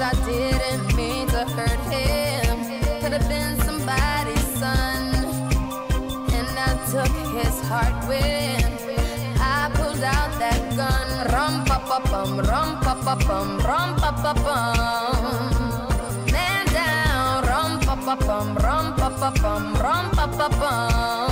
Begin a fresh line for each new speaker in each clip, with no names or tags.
I didn't mean to hurt him. Could have been somebody's son. And I took his heart. I pulled out that gun. Rum rum rum. Man down, rum pa pa rum pa pa rum pa pa.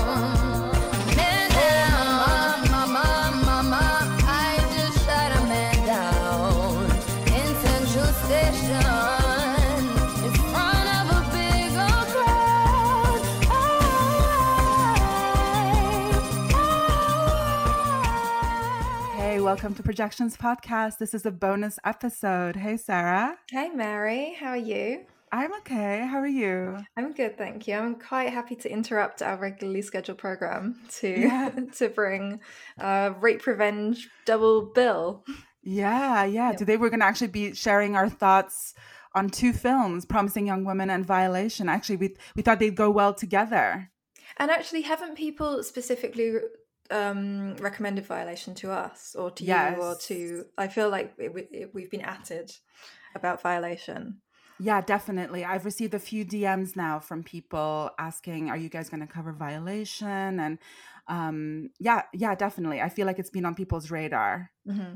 Welcome to Projections Podcast. This is a bonus episode. Hey, Sarah.
Hey Mary, how are you?
I'm okay. How are you?
I'm good, thank you. I'm quite happy to interrupt our regularly scheduled program to
Yeah.
to bring uh, rape revenge double bill.
Yeah, yeah. Today we're going to actually be sharing our thoughts on two films, Promising Young Women and Violation. Actually, we we thought they'd go well together.
And actually, haven't people specifically um, recommended Violation to us or to you or to? I feel like it, it, we've been atted about Violation.
Yeah, definitely. I've received a few DMs now from people asking, "Are you guys going to cover Violation?" And um, yeah, yeah, definitely. I feel like it's been on people's radar.
hmm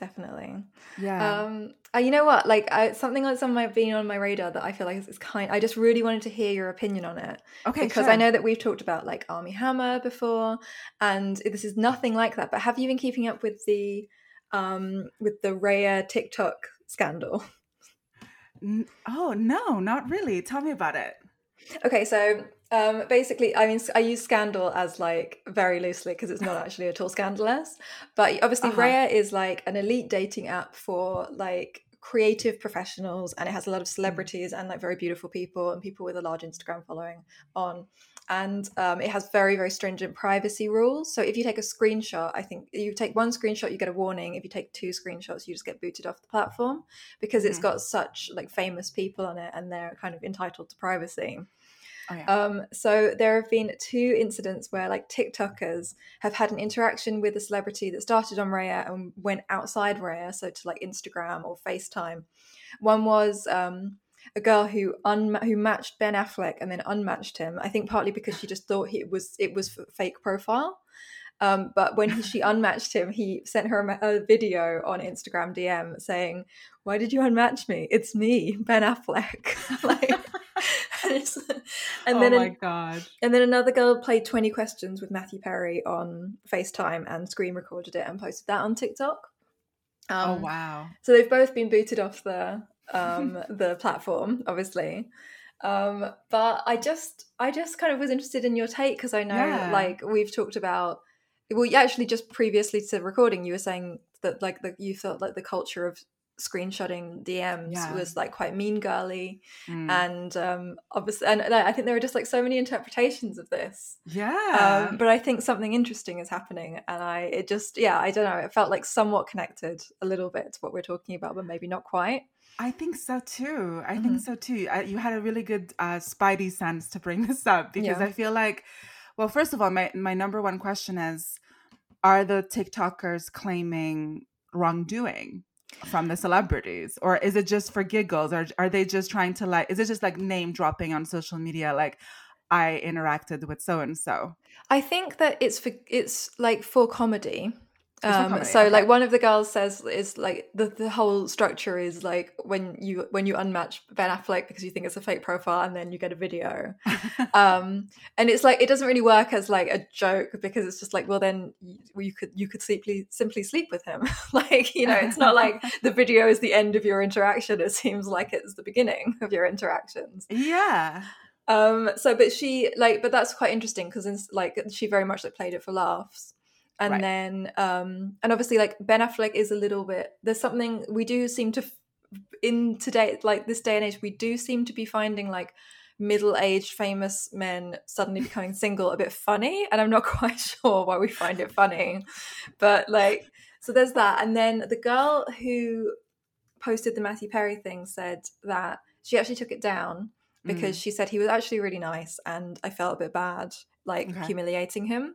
Definitely.
Yeah.
Um, uh, you know what? Like I, something that's on my been on my radar that I feel like is, is kind. I just really wanted to hear your opinion on it
okay,
because
sure.
I know that we've talked about like Armie Hammer before, and this is nothing like that. But have you been keeping up with the um, with the Raya TikTok scandal?
N- oh no, not really. Tell me about it.
Okay, so um, basically, I mean, I use scandal as like very loosely because it's not actually at all scandalous. But obviously,
Uh-huh.
Raya is like an elite dating app for like creative professionals, and it has a lot of celebrities and like very beautiful people and people with a large Instagram following on. And um, it has very, very stringent privacy rules. So if you take a screenshot, I think you take one screenshot, you get a warning. If you take two screenshots, you just get booted off the platform because it's
Mhm.
got such like famous people on it, and they're kind of entitled to privacy.
Oh yeah.
Um, so there have been two incidents where like TikTokers have had an interaction with a celebrity that started on Raya and went outside Raya, so to like Instagram or FaceTime. One was um, a girl who un- who matched Ben Affleck and then unmatched him. I think partly because she just thought he was it was fake profile. Um, but when he, she unmatched him, he sent her a, a video on Instagram DM saying, "Why did you unmatch me? It's me, Ben Affleck." like, and,
oh
then
my
an-
god.
and then another girl played 20 questions with Matthew Perry on FaceTime and screen recorded it and posted that on TikTok.
oh
Um,
wow.
So they've both been booted off the um, the platform, obviously. Um, but I just I just kind of was interested in your take because I know
Yeah.
like we've talked about well actually just previously to recording you were saying that like that you felt like the culture of screenshotting DMs
Yeah.
was like quite mean girly
Mm.
and um obviously and I think there are just like so many interpretations of this
yeah.
um but i think something interesting is happening and i it just yeah i don't know it felt like somewhat connected a little bit to what we're talking about but maybe not quite
I think so too. I
Mhm.
think so too. I, you had a really good uh, spidey sense to bring this up because
Yeah.
I feel like, well, first of all, my my number one question is, are the TikTokers claiming wrongdoing from the celebrities, or is it just for giggles, or are they just trying to like? Is it just like name dropping on social media, like I interacted with so and so?
i think that it's for it's like for comedy um so like one of the girls says is like the, the whole structure is like when you when you unmatch ben affleck because you think it's a fake profile and then you get a video. Um and it's like it doesn't really work as like a joke because it's just like well then you, you could you could simply simply sleep with him. Like you know it's not like the video is the end of your interaction. It seems like it's the beginning of your interactions.
Yeah.
um so but she like but that's quite interesting because like she very much like played it for laughs and
Right.
then um and obviously like ben affleck is a little bit there's something we do seem to in today like this day and age we do seem to be finding like middle-aged famous men suddenly becoming single a bit funny and i'm not quite sure why we find it funny but like so there's that and then the girl who posted the matthew perry thing said that she actually took it down because she said he was actually really nice and I felt a bit bad, like
Okay.
humiliating him.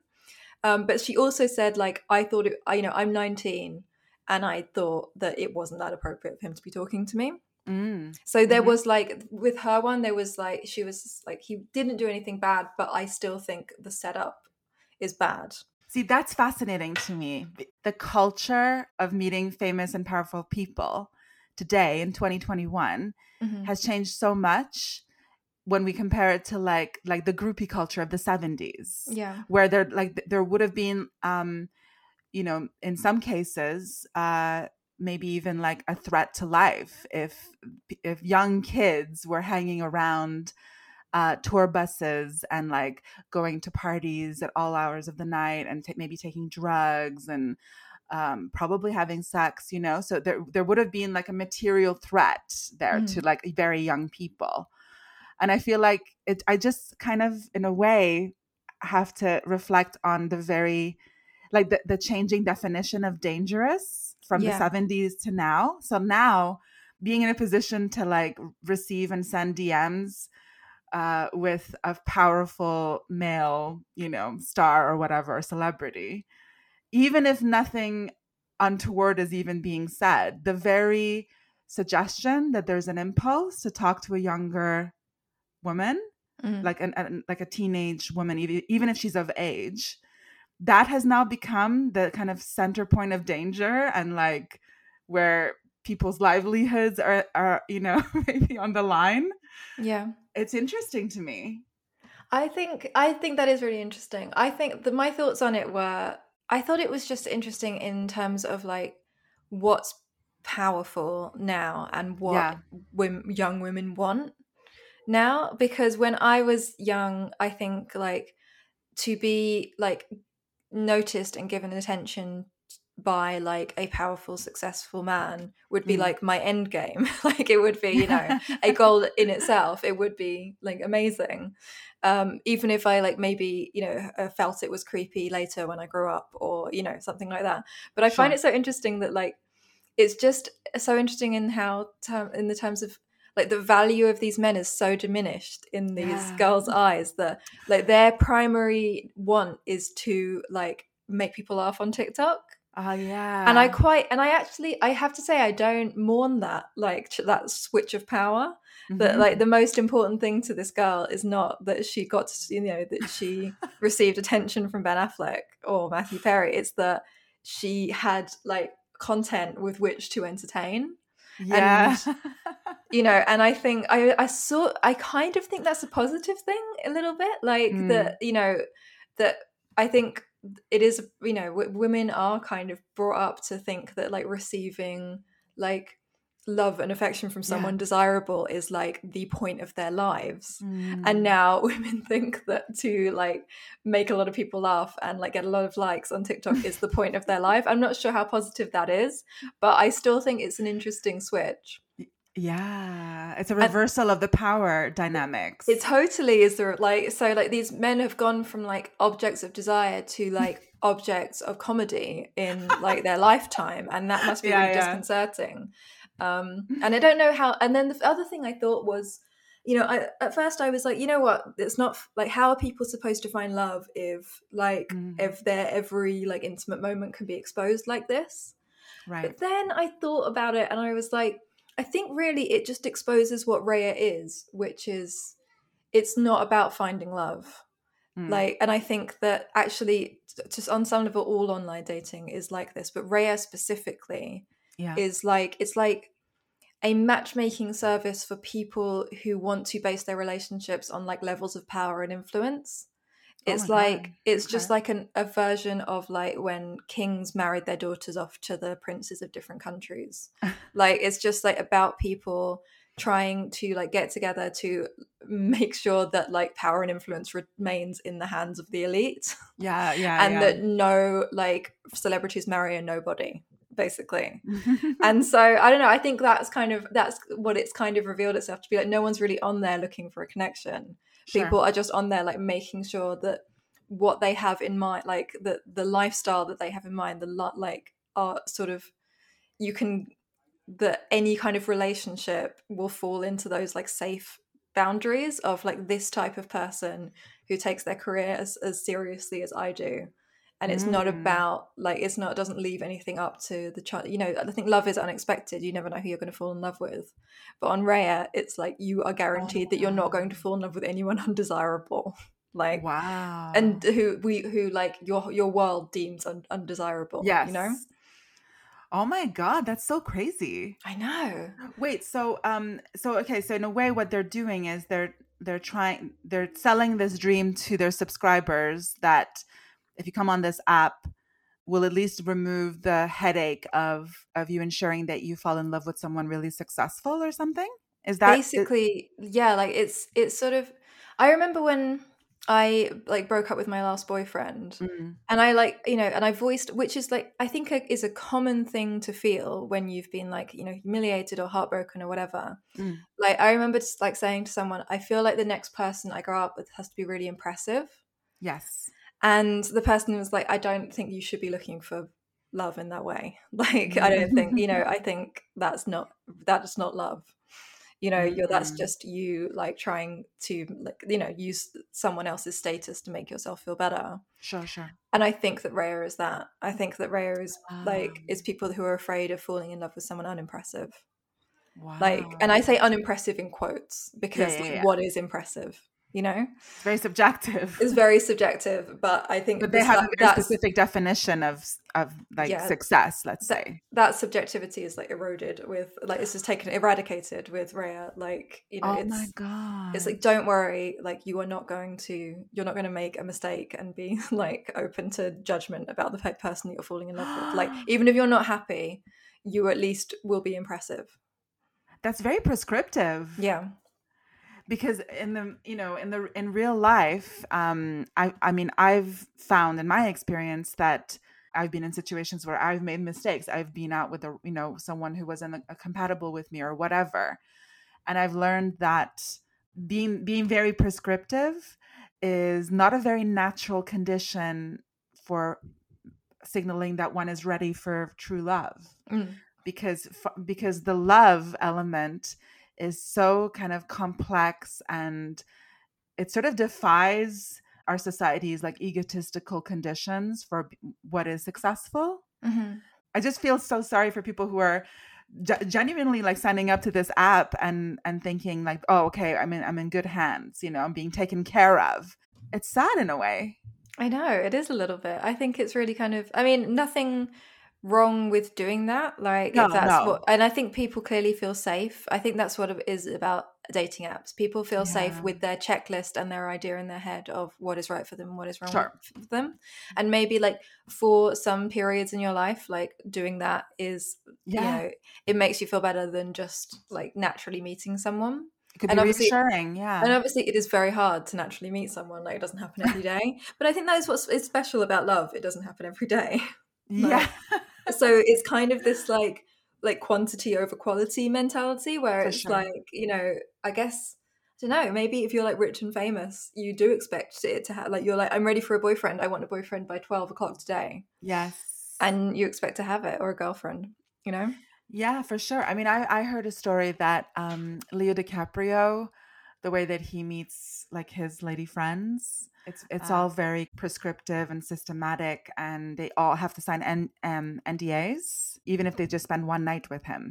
Um, but she also said, like, I thought, it, you know, I'm 19 and I thought that it wasn't that appropriate for him to be talking to me.
Mm.
So there
Mhm.
was like with her one, there was like she was like he didn't do anything bad, but I still think the setup is bad.
See, that's fascinating to me. The culture of meeting famous and powerful people today in 2021
Mhm.
has changed so much when we compare it to like like the groupie culture of the 70s
Yeah.
where there like there would have been um you know in some cases uh maybe even like a threat to life if if young kids were hanging around uh, tour buses and like going to parties at all hours of the night and ta maybe taking drugs and um, probably having sex, you know. So there there would have been like a material threat there
Mhm.
to like very young people, and I feel like it. I just kind of in a way have to reflect on the very like the, the changing definition of dangerous from
Yeah.
the 70s to now. So now being in a position to like receive and send DMs uh, with a powerful male, you know, star or whatever, celebrity, even if nothing untoward is even being said, the very suggestion that there's an impulse to talk to a younger woman,
Mhm.
like an, an like a teenage woman, even even if she's of age, that has now become the kind of center point of danger and like where people's livelihoods are are you know maybe on the line
yeah.
it's interesting to me
I think I think that is really interesting. I think that my thoughts on it were I thought it was just interesting in terms of like what's powerful now and what
Yeah.
wom- young women want now because when I was young I think like to be like noticed and given attention by like a powerful successful man would be
Mm.
like my end game. Like it would be you know a goal in itself. It would be like amazing. Um even if i like maybe you know uh, felt it was creepy later when i grew up or you know something like that. But i find it so interesting that like it's just so interesting in how term in the terms of like the value of these men is so diminished in these
Yeah.
girls eyes that like their primary want is to like make people laugh on tiktok.
Oh yeah.
And i quite and i actually i have to say i don't mourn that like that switch of power. That
Mhm.
like the most important thing to this girl is not that she got to you know that she received attention from ben affleck or matthew perry. It's that she had like content with which to entertain
yeah
you know and i think i i saw i kind of think that's a positive thing a little bit like
Mm.
that you know that i think it is you know w- women are kind of brought up to think that like receiving like love and affection from
Yeah.
someone desirable is like the point of their lives
Mm.
and now women think that to like make a lot of people laugh and like get a lot of likes on tiktok is the point of their life i'm not sure how positive that is but i still think it's an interesting switch
yeah it's a reversal of the power dynamics
It totally is the like so like these men have gone from like objects of desire to like objects of comedy in like their lifetime, and that must be
Yeah,
really
yeah.
disconcerting. Um, and I don't know how. And then the other thing I thought was, you know, I, at first I was like, you know what? It's not like how are people supposed to find love if like
Mhm.
if their every like intimate moment can be exposed like this?
right
But then I thought about it and I was like, I think really it just exposes what Raya is, which is it's not about finding love.
Mm.
Like, and I think that actually, just on some level, all online dating is like this, but Raya specifically
yeah
is like it's like a matchmaking service for people who want to base their relationships on like levels of power and influence.
Oh
It's
my
like
God.
it's just like an, a version of like when kings married their daughters off to the princes of different countries. like it's just like about people trying to like get together to make sure that like power and influence remains in the hands of the elite
yeah yeah
and
yeah.
that no like celebrities marry a nobody basically. And so i don't know i think that's kind of that's what it's kind of revealed itself to be like no one's really on there looking for a connection.
Sure.
people are just on there like making sure that what they have in mind like the the lifestyle that they have in mind the lo- like are sort of you can that any kind of relationship will fall into those like safe boundaries of like this type of person who takes their career as, as seriously as i do and it's not
Mm.
about like it's not it doesn't leave anything up to the child you know i think love is unexpected you never know who you're going to fall in love with but on raya it's like you are guaranteed that you're not going to fall in love with anyone undesirable like
wow.
and who we who like your your world deems un- undesirable
yes.
you know
Oh my god, that's so crazy.
i know
Wait, so um so okay, so in a way what they're doing is they're they're trying they're selling this dream to their subscribers that if you come on this app will at least remove the headache of of you ensuring that you fall in love with someone really successful or something? Is that
basically yeah like it's it's sort of i remember when i like broke up with my last boyfriend
Mm,
and i like you know and i voiced which is like i think a, is a common thing to feel when you've been like you know humiliated or heartbroken or whatever
Mm.
like i remember just like saying to someone i feel like the next person i grow up with has to be really impressive
yes.
And the person was like i don't think you should be looking for love in that way like i don't think you know i think that's not that's not love you know you're that's
Mhm.
just you like trying to like you know use someone else's status to make yourself feel better
Sure, sure.
and i think that raya is that i think that raya is like is people who are afraid of falling in love with someone unimpressive
Wow.
like and i say unimpressive in quotes because
yeah,
like,
yeah.
what is impressive you know
it's very subjective.
it's very subjective but i think
but they have
that-
a very specific definition of of like
Yeah.
success, let's
That-
say.
that subjectivity is like eroded with like this is taken eradicated with Raya. Like you know,
Oh
it's
my god.
it's like don't worry, like you are not going to you're not going to make a mistake and be like open to judgment about the person that you're falling in love with. Like even if you're not happy, you at least will be impressive.
That's very prescriptive.
Yeah,
because in the you know in the in real life um i i mean i've found in my experience that i've been in situations where i've made mistakes i've been out with a you know someone who wasn't compatible with me or whatever and i've learned that being being very prescriptive is not a very natural condition for signaling that one is ready for true love
Mm.
because because the love element is so kind of complex and it sort of defies our society's like egotistical conditions for what is successful
Mhm.
i just feel so sorry for people who are ge- genuinely like signing up to this app and and thinking like oh okay i'm in i'm in good hands you know i'm being taken care of it's sad in a way
I know it is a little bit. I think it's really kind of. I mean, nothing wrong with doing that. Like
No,
if that's
no.
what, and I think people clearly feel safe. I think that's what it is about dating apps. People feel safe with their checklist and their idea in their head of what is right for them, what is wrong
Sure.
for them, and maybe like for some periods in your life, like doing that is,
yeah
you know, it makes you feel better than just like naturally meeting someone.
it could
and
be
obviously-
reassuring yeah
And obviously, it is very hard to naturally meet someone. Like, it doesn't happen every day. But I think that is what's is special about love. It doesn't happen every day.
yeah
So it's kind of this like like quantity over quality mentality where
For
it's
sure.
like you know, I guess I don't know. Maybe if you're like rich and famous, you do expect it to have like you're like I'm ready for a boyfriend. I want a boyfriend by twelve o'clock today,
yes
and you expect to have it or a girlfriend. You know.
Yeah, for sure. I mean, I I heard a story that um Leo DiCaprio, the way that he meets like his lady friends, it's it's
Ah.
all very prescriptive and systematic, and they all have to sign N, um, NDAs, even if they just spend one night with him.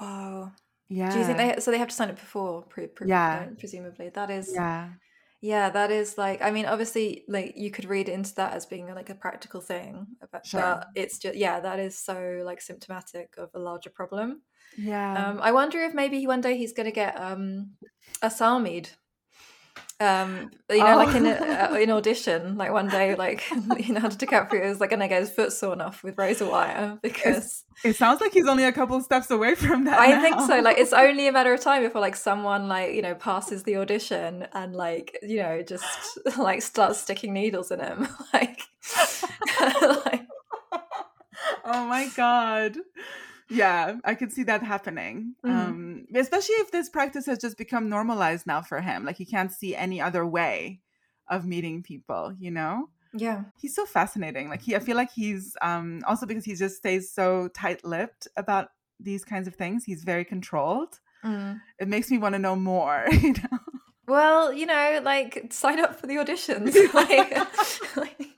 Wow.
Yeah.
Do you think they so they have to sign it before? Pre, pre,
Yeah.
uh, presumably that is.
Yeah.
Yeah, that is like I mean, obviously, like you could read into that as being like a practical thing, but,
Sure.
but it's just yeah, that is so like symptomatic of a larger problem.
Yeah.
Um, I wonder if maybe one day he's going to get um Asami'd. Um, you know, like in a,
Oh.
uh, in audition, like one day, like Leonardo DiCaprio is like to get his foot sawn off with razor wire because
it sounds like he's only a couple steps away from that.
I think so. Like it's only a matter of time before like someone like you know passes the audition and like you know just like starts sticking needles in him. like, like
oh my god yeah i can see that happening
Mhm.
um especially if this practice has just become normalized now for him like he can't see any other way of meeting people you know
yeah,
he's so fascinating like he i feel like he's um also because he just stays so tight-lipped about these kinds of things he's very controlled
Mm.
it makes me want to know more you know
Well, you know, like sign up for the auditions. like, like,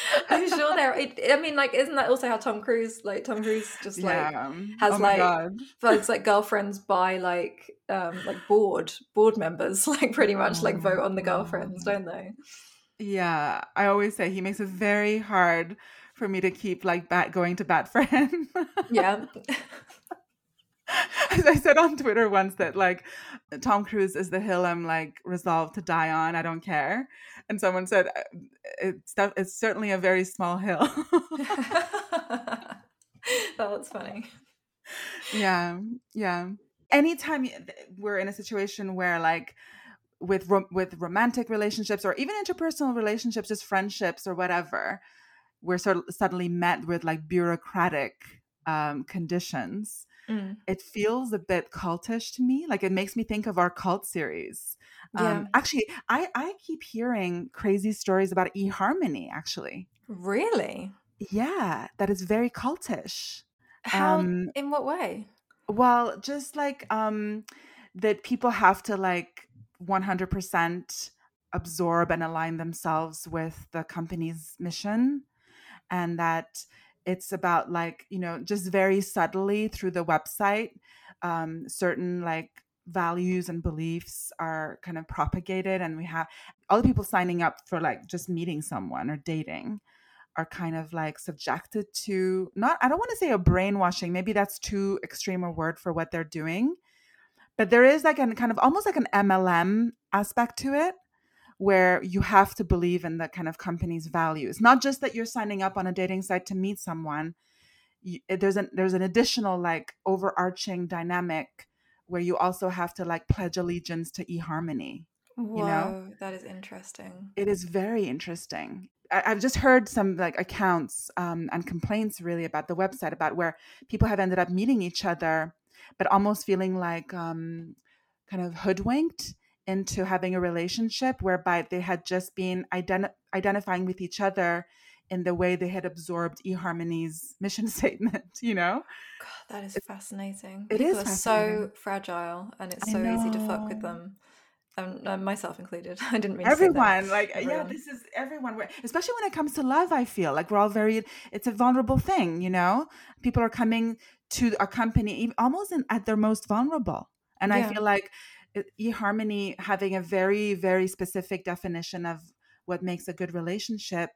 I'm sure there. I mean, like, isn't that also how Tom Cruise, like Tom Cruise, just like
yeah.
has
oh
like
God.
folks like girlfriends by like um like board board members, like pretty much like vote on the girlfriends, don't they?
Yeah, I always say he makes it very hard for me to keep like bat going to bat for him.
Yeah.
As I said on Twitter once that like Tom Cruise is the hill I'm like resolved to die on. I don't care. And someone said "Uh, it's it's certainly a very small hill.
That's funny.
yeah, yeah. Anytime we're in a situation where like with rom- with romantic relationships or even interpersonal relationships, just friendships or whatever, we're sort of suddenly met with like bureaucratic um, conditions.
Mm.
it feels a bit cultish to me. Like it makes me think of our cult series.
Yeah.
Um, actually, I I keep hearing crazy stories about eHarmony. Actually,
Really?
yeah, that is very cultish.
How?
Um,
in what way?
Well, just like um, that, people have to like one hundred percent absorb and align themselves with the company's mission, and that it's about like you know just very subtly through the website um, certain like values and beliefs are kind of propagated and we have all the people signing up for like just meeting someone or dating are kind of like subjected to not i don't want to say a brainwashing maybe that's too extreme a word for what they're doing but there is like a kind of almost like an mlm aspect to it where you have to believe in the kind of company's values. Not just that you're signing up on a dating site to meet someone you, there's an there's an additional like overarching dynamic where you also have to like pledge allegiance to eharmony
Whoa,
know?
that is interesting.
it is very interesting I, i've just heard some like accounts um, and complaints really about the website about where people have ended up meeting each other but almost feeling like um, kind of hoodwinked into having a relationship whereby they had just been identi- identifying with each other in the way they had absorbed eHarmony's mission statement, you know?
God, that is fascinating.
it
People
is
are so fragile, and it's so easy to fuck with them. Um, uh, myself included. I didn't mean to say that.
Everyone, like, yeah, this is everyone, especially when it comes to love, I feel like we're all very, it's a vulnerable thing, you know? People are coming to a company almost in, at their most vulnerable. And I feel like eHarmony having a very, very specific definition of what makes a good relationship.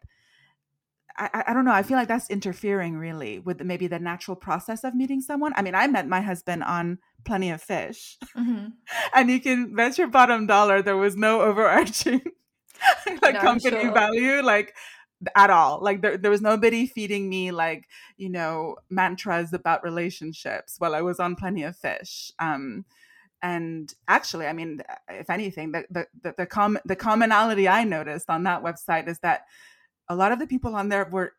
I, I- don't know. I feel like that's interfering really with maybe the natural process of meeting someone. I mean, I met my husband on Plenty of Fish,
Mhm.
and you can bet your bottom dollar there was no overarching like
No,
company
sure.
value, like at all. Like there, there was nobody feeding me like you know mantras about relationships while I was on Plenty of Fish. Um, and actually, I mean, if anything, the the the, the, com- the commonality I noticed on that website is that a lot of the people on there were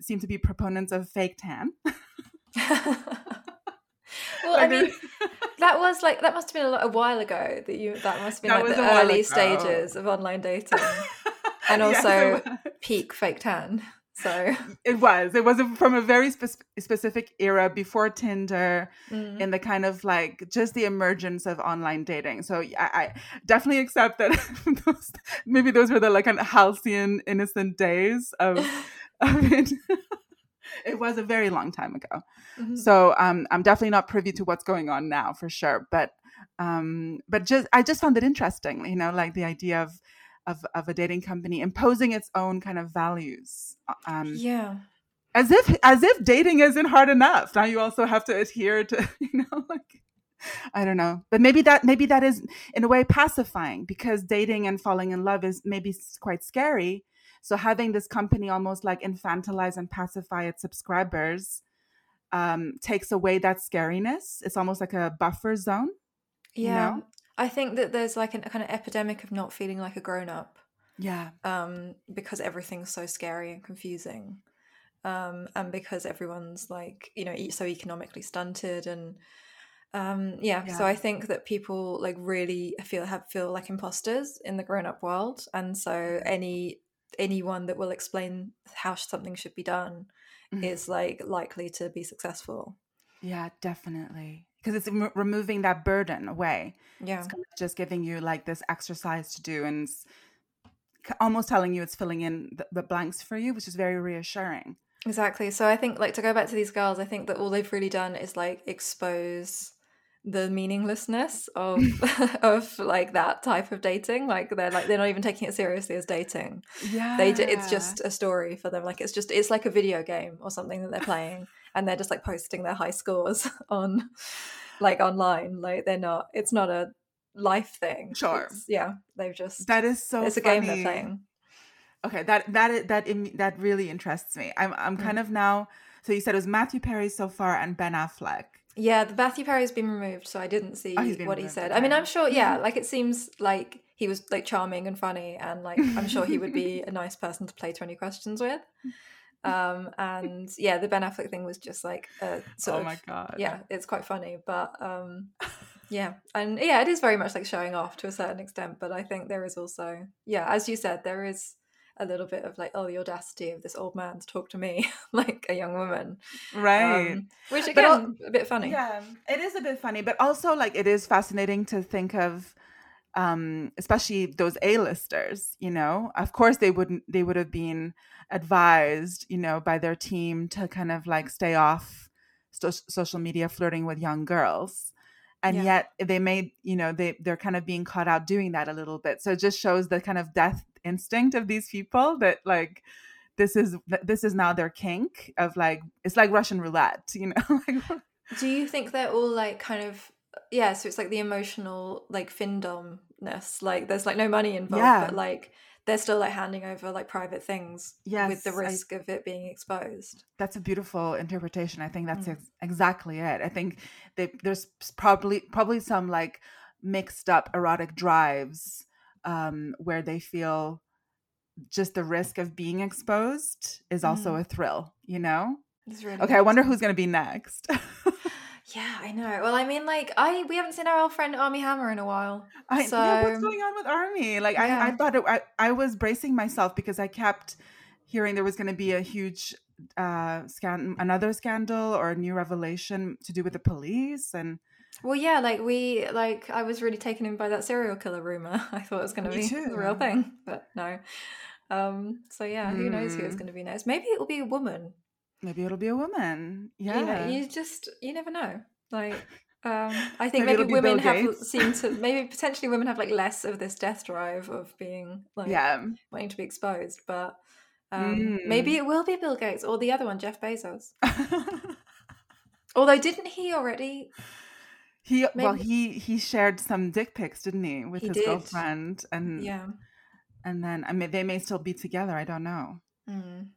seem to be proponents of fake tan.
well, I mean, that was like that must have been a, lo- a while ago that you that must have been
That
like the early
ago.
stages of online dating and also
was.
peak fake tan. So
It was. It was a- from a very spe- specific era before Tinder,
mm.
in the kind of like just the emergence of online dating. So I, I definitely accept that those, maybe those were the like an halcyon, innocent days of, of it. it was a very long time ago.
Mhm.
So um, I'm definitely not privy to what's going on now for sure. But um, but just I just found it interesting, you know, like the idea of of of a dating company imposing its own kind of values. Um,
yeah.
as if as if dating isn't hard enough. Now you also have to adhere to, you know, like I don't know. But maybe that maybe that is in a way pacifying because dating and falling in love is maybe quite scary. So having this company almost like infantilize and pacify its subscribers um, takes away that scariness. It's almost like a buffer zone. you
Yeah.
know?
I think that there's like an, a kind of epidemic of not feeling like a grown up
Yeah.
um, because everything's so scary and confusing. Um, and because everyone's like, you know, so economically stunted and um, yeah, so I think that people like really feel have feel like imposters in the grown up world, and so any anyone that will explain how something should be done
Mhm.
is like likely to be successful.
Yeah, definitely. Because it's remo- removing that burden away.
Yeah,
It's kind of just giving you like this exercise to do and almost telling you it's filling in the, the blanks for you, which is very reassuring.
Exactly. So I think like to go back to these girls, I think that all they've really done is like expose the meaninglessness of of like that type of dating. Like they're like they're not even taking it seriously as dating.
Yeah,
They it's just a story for them. Like it's just it's like a video game or something that they're playing, and they're just like posting their high scores on like online. Like they're not. It's not a life thing.
Sure.
It's- yeah. They've just
that is so.
it's a game they're playing.
Okay, that that that that really interests me. I'm I'm
Mm.
kind of now. So you said it was Matthew Perry so far and Ben Affleck.
Yeah, the Matthew Perry's been removed, so I didn't see
Oh,
what he said. I mean. I'm sure, yeah, like it seems like he was like charming and funny, and like I'm sure he would be a nice person to play 20 questions with. Um, and yeah, the Ben Affleck thing was just like a sort
oh
of
my god.
yeah, it's quite funny, but um, yeah, and yeah, it is very much like showing off to a certain extent. But I think there is also, yeah, as you said, there is a little bit of like, oh, the audacity of this old man to talk to me like a young woman,
Right.
Um, which
al-
again, a bit funny.
Yeah, it is a bit funny, but also like it is fascinating to think of um especially those A-listers, you know. Of course they wouldn't they would have been advised, you know, by their team to kind of like mm. stay off so- social media flirting with young girls. And
Yeah.
yet they made, you know, they they're kind of being caught out doing that a little bit. So it just shows the kind of death instinct of these people that like this is this is now their kink of like it's like Russian roulette, you know.
Do you think they're all like kind of yeah? So it's like the emotional like findomness. Like there's like no money involved,
Yeah.
but like they're still like handing over like private things with
Yes,
the
I-
risk of it being exposed.
that's a beautiful interpretation. I think that's
Mm.
ex- exactly it. I think they, there's probably probably some like mixed up erotic drives um, where they feel just the risk of being exposed is also
Mm.
a thrill. You know?
Really
Okay, I wonder who's going to be next.
Yeah, I know. Well, I mean, like I we haven't seen our old friend Armie Hammer in a while.
I, yeah, what's going on with Armie? Like, I, I thought it, I, I was bracing myself because I kept hearing there was going to be a huge uh scan another scandal or a new revelation to do with the police and
Well, yeah, like we like I was really taken in by that serial killer rumor. I thought it was going to be
too.
the real thing, but no. Um. So yeah, who knows who it's
Hmm.
going to be next? Maybe it will be a woman.
Maybe it'll be a woman. Yeah
you know you just you never know. Like um i think
Maybe
maybe, women have seem to maybe potentially women have like less of this death drive of being like
yeah.
wanting to be exposed but um maybe
Mm.
it will be bill gates or the other one jeff bezos. Although didn't he already
he well he he shared some dick pics didn't he with
He
his
did.
girlfriend and
yeah.
and then i mean they may still be together i don't know.
Mm.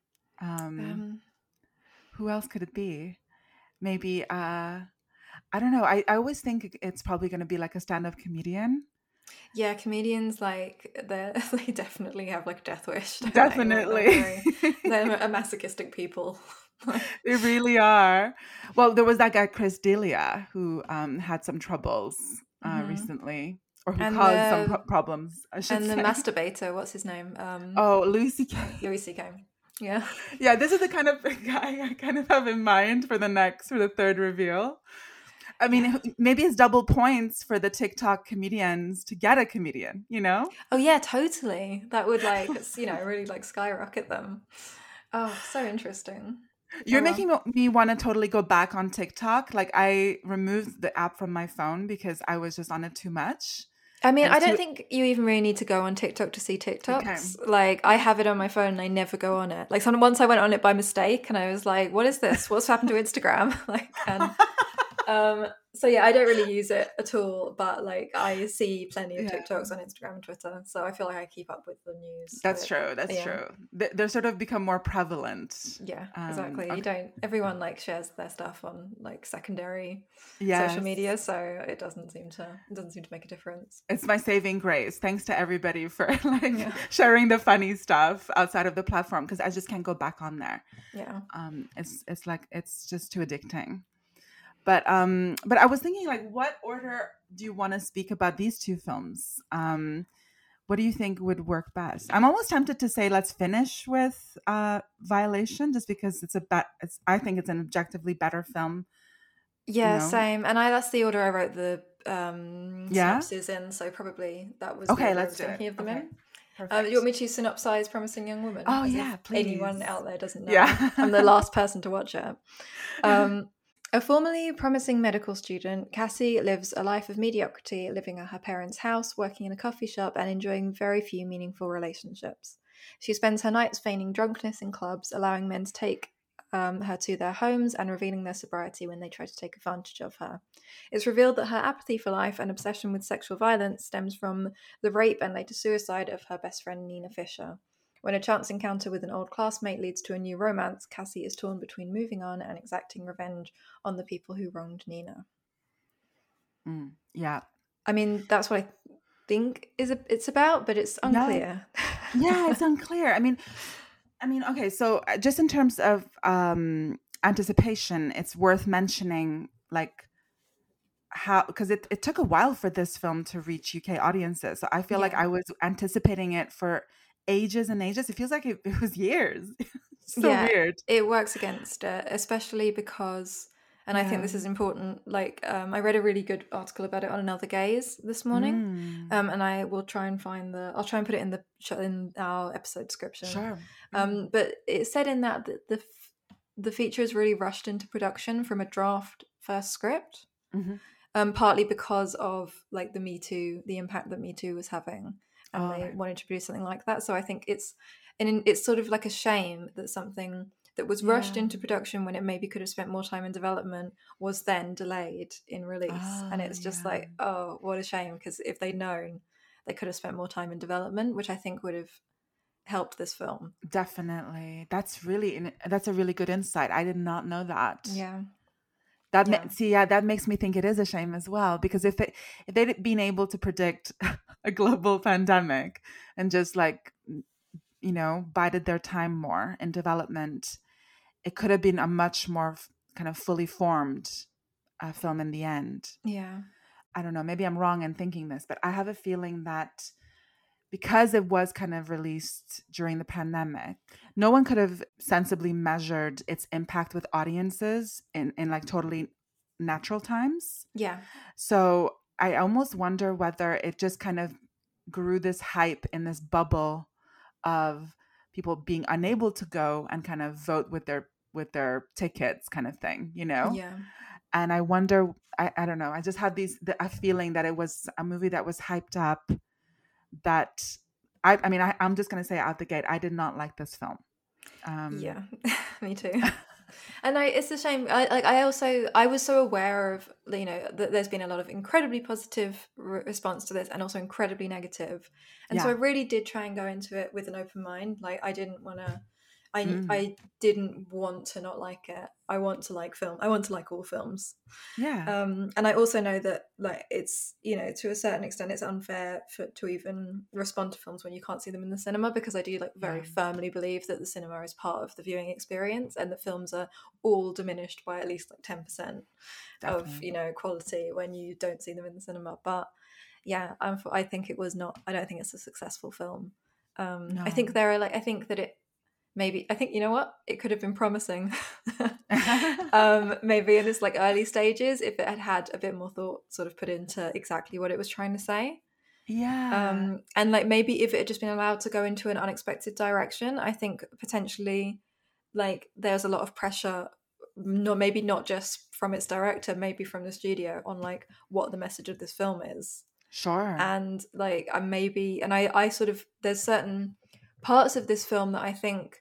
um,
Um,
who else could it be? Maybe uh i don't know i, I always think it's probably going to be like a stand-up comedian.
Yeah comedians like they they definitely have like death wish don't they? Like,
definitely.
they're, very- they're a masochistic people
they really are. Well there was that guy chris d'elia who um had some troubles uh
Mhm.
recently or who
And
caused some pro- problems i should
and the masturbator what's his name? Um
oh louis ck
louis ck yeah
yeah this is the kind of guy i kind of have in mind for the next for the third reveal i mean maybe it's double points for the tiktok comedians to get a comedian you know
Oh yeah, totally. That would like you know really like skyrocket them. Oh, so interesting.
You're
Oh, well.
making me want to totally go back on TikTok. Like I removed the app from my phone because I was just on it too much.
I mean, I don't think you even really need to go on TikTok to see TikToks. Like I have it on my phone and I never go on it. Like some, once I went on it by mistake and I was like, "What is this? What's happened to Instagram?" like and um so yeah, I don't really use it at all, but like I see plenty of
Yeah.
TikToks on Instagram and Twitter, so I feel like I keep up with the news.
That's
with-
true. That's
yeah.
true. They- They're sort of become more prevalent.
Yeah,
Um,
exactly.
okay.
You don't. Everyone like shares their stuff on like secondary
Yeah.
social media, so it doesn't seem to it doesn't seem to make a difference.
It's my saving grace. Thanks to everybody for like
Yeah.
sharing the funny stuff outside of the platform because I just can't go back on there.
Yeah.
um it's it's like it's just too addicting but um but i was thinking like what order do you want to speak about these two films um what do you think would work best i'm almost tempted to say let's finish with uh violation just because it's a bet it's i think it's an objectively better film
Yeah,
know?
same. And I that's the order I wrote the um
Yeah?
synopses in, so probably that was
Okay,
the order I
let's do it.
thinking of them
Okay.
in. Um, you want me to synopsize Promising Young Woman?
Oh, yeah,
Anyone out there doesn't know.
Yeah.
I'm the last person to watch it. Um, a formerly promising medical student, Cassie lives a life of mediocrity, living at her parents' house, working in a coffee shop, and enjoying very few meaningful relationships. She spends her nights feigning drunkenness in clubs, allowing men to take um, her to their homes and revealing their sobriety when they try to take advantage of her. It's revealed that her apathy for life and obsession with sexual violence stems from the rape and later suicide of her best friend Nina Fisher. When a chance encounter with an old classmate leads to a new romance, Cassie is torn between moving on and exacting revenge on the people who wronged Nina.
Mm, yeah.
I mean, that's what I think is a, it's about, but it's unclear.
yeah it's unclear i mean i mean okay so uh, just in terms of um anticipation it's worth mentioning like how because it, it took a while for this film to reach uk audiences so i feel like i was anticipating it for ages and ages it feels like it, it was years so
Yeah.
weird
it works against it, especially because, and I think this is important. Like, um, I read a really good article about it on Another Gaze this morning,
Mm,
um, and I will try and find the. I'll try and put it in the in our episode description.
sure
Um, but it said in that that the the feature is really rushed into production from a draft first script,
Mhm.
um, partly because of like the Me Too, the impact that Me Too was having, and
Oh,
they wanted to produce something like that. So I think it's and it's sort of like a shame that something that was rushed
Yeah.
into production when it maybe could have spent more time in development was then delayed in release, and
Ah,
it's just
yeah.
like oh, what a shame because if they'd known, they could have spent more time in development, which I think would have helped this film.
definitely that's really that's a really good insight i did not know that
Yeah.
That
Yeah.
ma- see, yeah, that makes me think it is a shame as well because if it if they'd been able to predict a global pandemic and just like you know bided their time more in development, it could have been a much more f- kind of fully formed uh, film in the end.
Yeah.
I don't know, maybe I'm wrong in thinking this, but I have a feeling that because it was kind of released during the pandemic, no one could have sensibly measured its impact with audiences in, in like totally natural times.
Yeah.
So I almost wonder whether it just kind of grew this hype in this bubble of people being unable to go and kind of vote with their with their tickets kind of thing, you know?
Yeah.
and I wonder. I, I don't know. I just had these the, a feeling that it was a movie that was hyped up. That I, I mean, I, I'm just gonna say out the gate, I did not like this film. Um,
yeah. Me too. and I, it's a shame. I like. I also. I was so aware of you know that there's been a lot of incredibly positive re- response to this, and also incredibly negative. And so I really did try and go into it with an open mind. Like I didn't want to. I
Mm.
I didn't want to not like it. I want to like film. I want to like all films.
yeah,
um and i also know that like it's you know to a certain extent it's unfair for to even respond to films when you can't see them in the cinema because i do like very
Yeah.
firmly believe that the cinema is part of the viewing experience and the films are all diminished by at least like 10% of you know quality when you don't see them in the cinema but yeah I'm, I think it was not i don't think it's a successful film um i think there are like i think that it maybe i think you know what? It could have been promising. Um maybe in its like early stages if it had had a bit more thought sort of put into exactly what it was trying to say.
Yeah,
um and like maybe if it had just been allowed to go into an unexpected direction i think potentially like there's a lot of pressure no maybe not just from its director maybe from the studio on like what the message of this film is.
Sure.
and like I maybe and I I sort of there's certain parts of this film that I think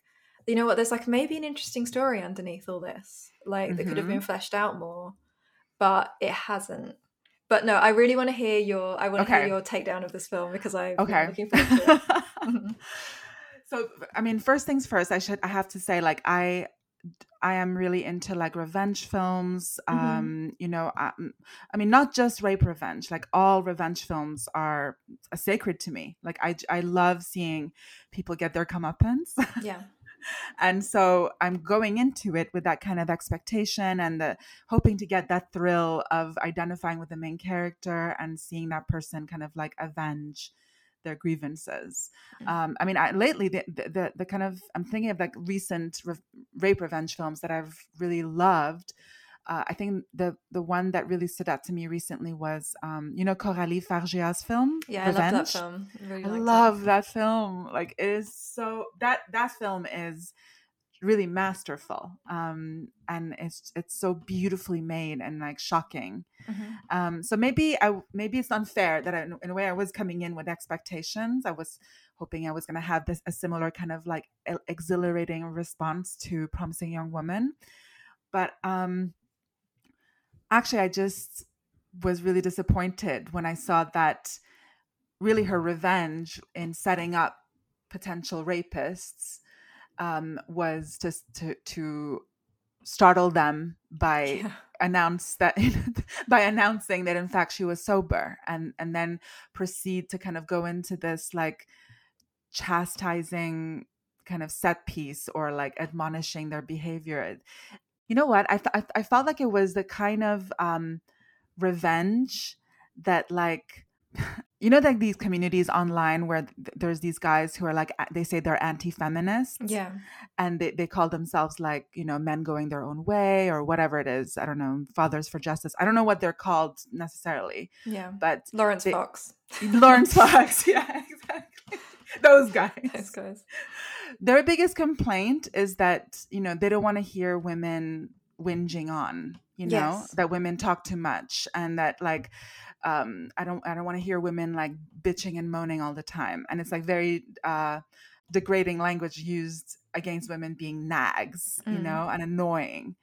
you know what there's like maybe an interesting story underneath all this like that could have
Mhm.
been fleshed out more but it hasn't but no I really want to hear your I want to
Okay.
hear your takedown of this film because I'm
okay.
looking forward to it Mhm.
so I mean, first things first. I should I have to say like I I am really into like revenge films.
Mhm.
Um, you know, I, I mean, not just rape revenge. Like all revenge films are sacred to me. Like I I love seeing people get their comeuppance.
yeah
and so i'm going into it with that kind of expectation and the hoping to get that thrill of identifying with the main character and seeing that person kind of like avenge their grievances
Mm.
um, i mean I, lately the, the the the kind of i'm thinking of like recent re- rape revenge films that i've really loved uh, I think the the one that really stood out to me recently was um, you know Coralie Fargeat's film.
Yeah, Revenge. I love that film. I, really
I love it. that film. Like it is so that that film is really masterful um, and it's it's so beautifully made and like shocking mm-hmm. um, so maybe i maybe it's unfair that I, in a way i was coming in with expectations i was hoping i was going to have this a similar kind of like exhilarating response to promising young woman but um actually i just was really disappointed when i saw that really her revenge in setting up potential rapists um, was just to to startle them by yeah. announce that by announcing that in fact she was sober and and then proceed to kind of go into this like chastising kind of set piece or like admonishing their behavior you know what? I th- I, felt like it was the kind of um revenge that like you know like these communities online where th- there's these guys who are like they say they're anti-feminists
yeah.
and they, they call themselves like you know men going their own way or whatever it is. I don't know fathers for justice. I don't know what they're called necessarily
yeah.
but
laurence they, fox.
Laurence fox. Yeah exactly. Those guys.
those guys
their biggest complaint is that you know they don't want to hear women whinging on you know yes. that women talk too much and that like um, I don't I don't want to hear women like bitching and moaning all the time, and it's like very uh, degrading language used against women being nags, mm. you know, and annoying.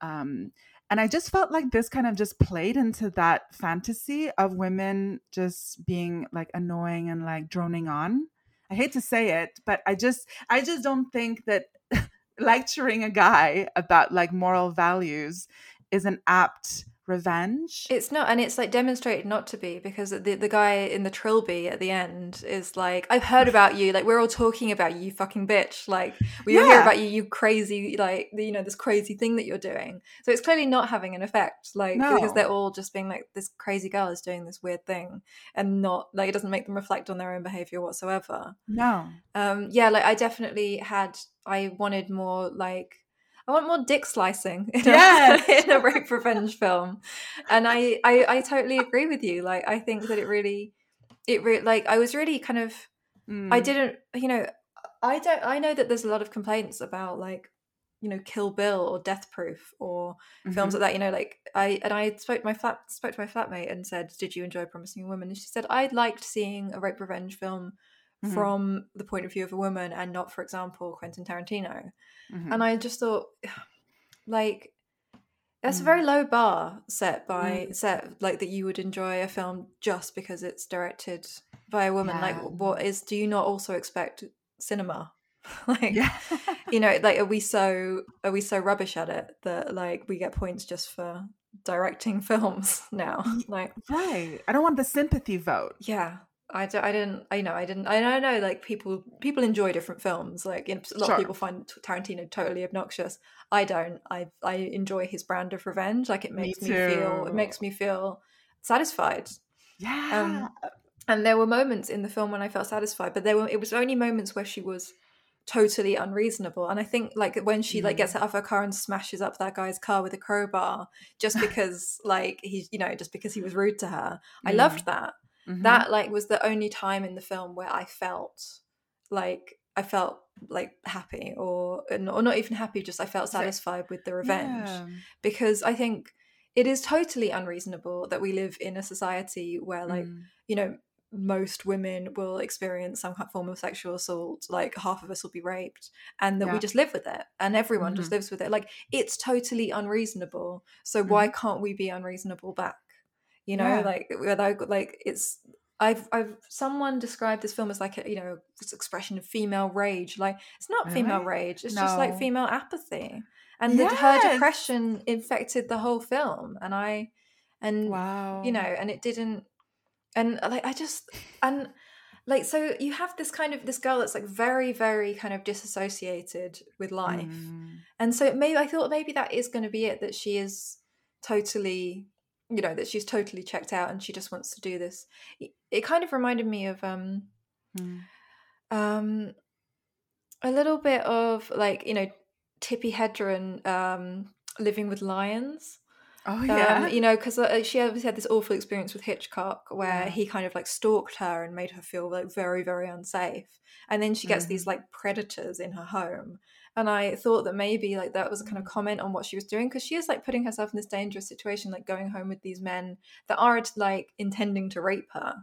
Um, and I just felt like this kind of just played into that fantasy of women just being like annoying and like droning on. I hate to say it, but I just I just don't think that lecturing a guy about like moral values is an apt revenge.
It's not, and it's like demonstrated not to be because the the guy in the trilby at the end is like, "I've heard about you. Like we're all talking about you, you fucking bitch. Like we yeah. hear about you, you crazy, like you know this crazy thing that you're doing." So it's clearly not having an effect, like no. because they're all just being like, "This crazy girl is doing this weird thing," and not like it doesn't make them reflect on their own behavior whatsoever.
No.
Um. Yeah. Like I definitely had. I wanted more like I want more dick slicing in, a, in a rape revenge film. And I, I, I totally agree with you. Like, I think that it really, it really, like, I was really kind of, mm. I didn't, you know, I don't, I know that there's a lot of complaints about like, you know, Kill Bill or Death Proof or mm-hmm. films like that. You know, like I and I spoke to my flat spoke to my flatmate and said, "Did you enjoy Promising Woman?" And she said, "I liked seeing a rape revenge film mm-hmm. from the point of view of a woman and not, for example, Quentin Tarantino. Mm-hmm. And I just thought, like, that's mm. a very low bar set by mm. set like that you would enjoy a film just because it's directed by a woman. Yeah. Like, what is? Do you not also expect cinema? like, yeah. you know, like, are we so are we so rubbish at it that like we get points just for directing films now? Like,
right? I don't want the sympathy vote.
Yeah, I, d- I didn't I know I didn't I know, I know like people people enjoy different films like you know, a lot sure. of people find Tarantino totally obnoxious I don't I I enjoy his brand of revenge like it makes me, me feel it makes me feel satisfied
yeah um,
and there were moments in the film when I felt satisfied but there were it was only moments where she was totally unreasonable and I think like when she mm. like gets mm. out of her car and smashes up that guy's car with a crowbar just because like he's you know just because he was rude to her I loved that Mm-hmm. That like was the only time in the film where I felt like I felt like happy or or not even happy just I felt satisfied with the revenge yeah. because I think it is totally unreasonable that we live in a society where like mm. you know most women will experience some form of sexual assault like half of us will be raped and that yeah. we just live with it and everyone mm-hmm. just lives with it like it's totally unreasonable so mm-hmm. why can't we be unreasonable back you know yeah. like without like it's I've I've someone described this film as like a you know this expression of female rage. Like it's not really? female rage. It's no. just like female apathy. And yes. the, her depression infected the whole film. And I and
wow,
you know, and it didn't. And like I just and like so you have this kind of this girl that's like very very kind of disassociated with life. Mm. And so maybe I thought maybe that is going to be it that she is totally you know that she's totally checked out and she just wants to do this it kind of reminded me of um mm. um a little bit of like you know Tippi Hedren um Living with Lions.
Oh yeah.
Um, you know, because uh, she obviously had this awful experience with Hitchcock where
Yeah.
he kind of like stalked her and made her feel like very, very unsafe. And then she gets these
Mm-hmm.
like predators in her home. And I thought that maybe like that was a kind of
Mm.
comment on what she was doing because she is like putting herself in this dangerous situation, like going home with these men that aren't like intending to rape her.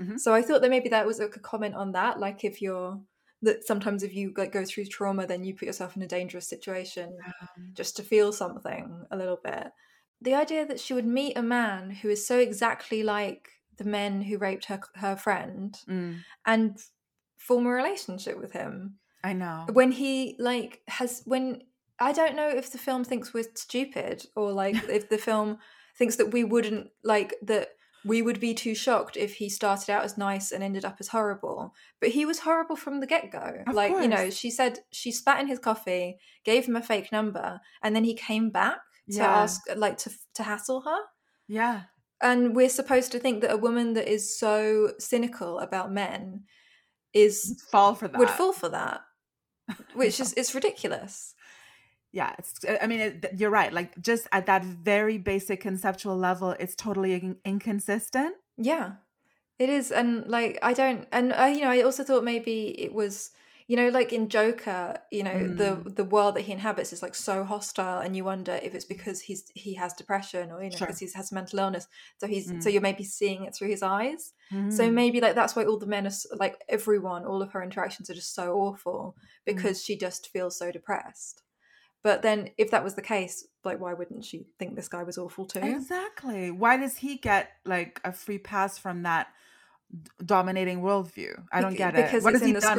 Mhm.
So I thought that maybe that was like a comment on that. Like if you're that sometimes if you like go through trauma, then you put yourself in a dangerous situation
Um,
just to feel something a little bit. The idea that she would meet a man who is so exactly like the men who raped her her friend
mm,
and form a relationship with him
I know.
when he like has when I don't know if the film thinks we're stupid or like if the film thinks that we wouldn't like that we would be too shocked if he started out as nice and ended up as horrible but he was horrible from the get-go
Of
like you know she said she spat in his coffee gave him a fake number and then he came back to
Yeah.
ask like to to hassle her
Yeah.
and we're supposed to think that a woman that is so cynical about men is
Fall for that.
would fall for that which is it's ridiculous.
Yeah it's i mean it, you're right like just at that very basic conceptual level it's totally in- inconsistent.
Yeah, it is, and like I don't, and uh, you know, I also thought maybe it was, you know, like in Joker, you know, the
Mm.
the world that he inhabits is like so hostile, and you wonder if it's because he's he has depression or you know
Sure.
because he has mental illness, so he's so
Mm.
you're maybe seeing it through his eyes. So
Mm.
maybe like that's why all the men are like everyone, all of her interactions are just so awful
Mm.
because she just feels so depressed. But then, if that was the case, like, why wouldn't she think this guy was awful too?
exactly why does he get like a free pass from that dominating worldview i don't get it
because
what has
in
he
the
done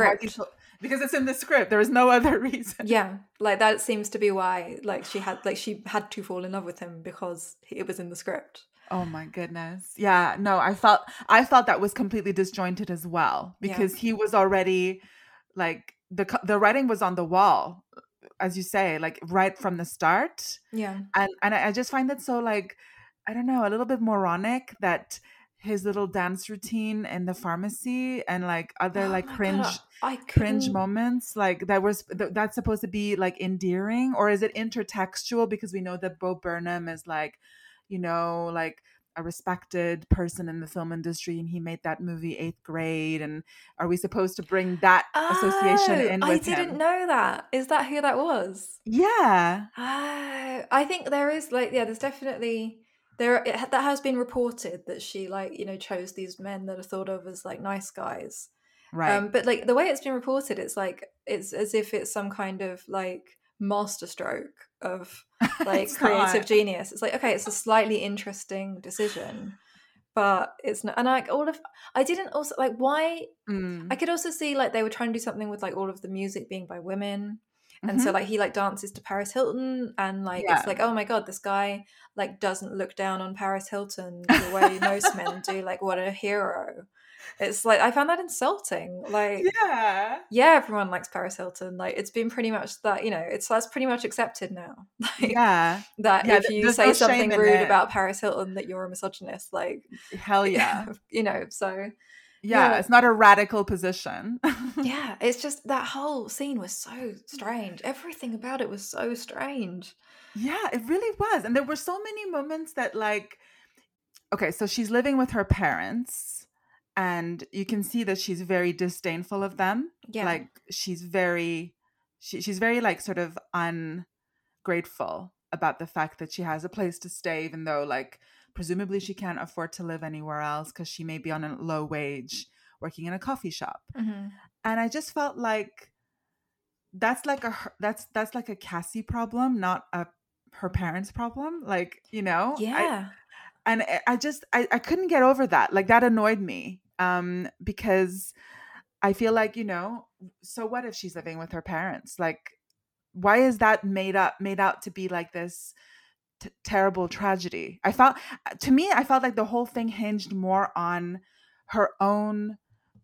How has he
script.
to- because it's in the script there is no other reason
yeah like that seems to be why like she had like she had to fall in love with him because it was in the script
Oh my goodness. Yeah, no, I felt I felt that was completely disjointed as well
Yeah.
because he was already like the the writing was on the wall as you say, like right from the start.
yeah
And and I I just find it so like I don't know, a little bit moronic that his little dance routine in the pharmacy and like other
Oh
like
my God,
cringe
i
cringe moments like that was th- that's supposed to be like endearing? Or is it intertextual? Because we know that Bo Burnham is like you know like a respected person in the film industry and he made that movie eighth grade and are we supposed to bring that association
Oh,
in
i didn't
him?
know that. Is that who that was?
Yeah.
Oh i think there is like yeah there's definitely there it, that has been reported that she like you know chose these men that are thought of as like nice guys
right
Um, but like the way it's been reported, it's like it's as if it's some kind of like masterstroke of like creative
not.
genius. It's like okay, it's a slightly interesting decision, but it's not. And like all of, I didn't also like why.
Mm.
I could also see like they were trying to do something with like all of the music being by women. And so
Mhm.
like he like dances to Paris Hilton and like
Yeah.
it's like oh my god this guy like doesn't look down on Paris Hilton the way most men do like what a hero. It's like I found that insulting. Like
yeah
yeah, everyone likes Paris Hilton. Like it's been pretty much that, you know, it's that's pretty much accepted now. Like
yeah
that
Yeah,
if you say
no
something rude
it.
about Paris Hilton that you're a misogynist, like
hell yeah
you know, so
yeah
Yeah.
it's not a radical position
yeah, it's just that whole scene was so strange. Everything about it was so strange.
Yeah, it really was. And there were so many moments that, like, okay, so she's living with her parents, and you can see that she's very disdainful of them.
Yeah.
Like, she's very, she, she's very, like, sort of ungrateful about the fact that she has a place to stay, even though, like, presumably she can't afford to live anywhere else because she may be on a low wage working in a coffee shop
Mhm.
and i just felt like that's like a that's that's like a cassie problem not a her parents problem like you know I-
Yeah.
and I- i just I, I couldn't get over that like that annoyed me um because i feel like you know so what if she's living with her parents like why is that made up made out to be like this t- terrible tragedy. I felt to me i felt like the whole thing hinged more on her own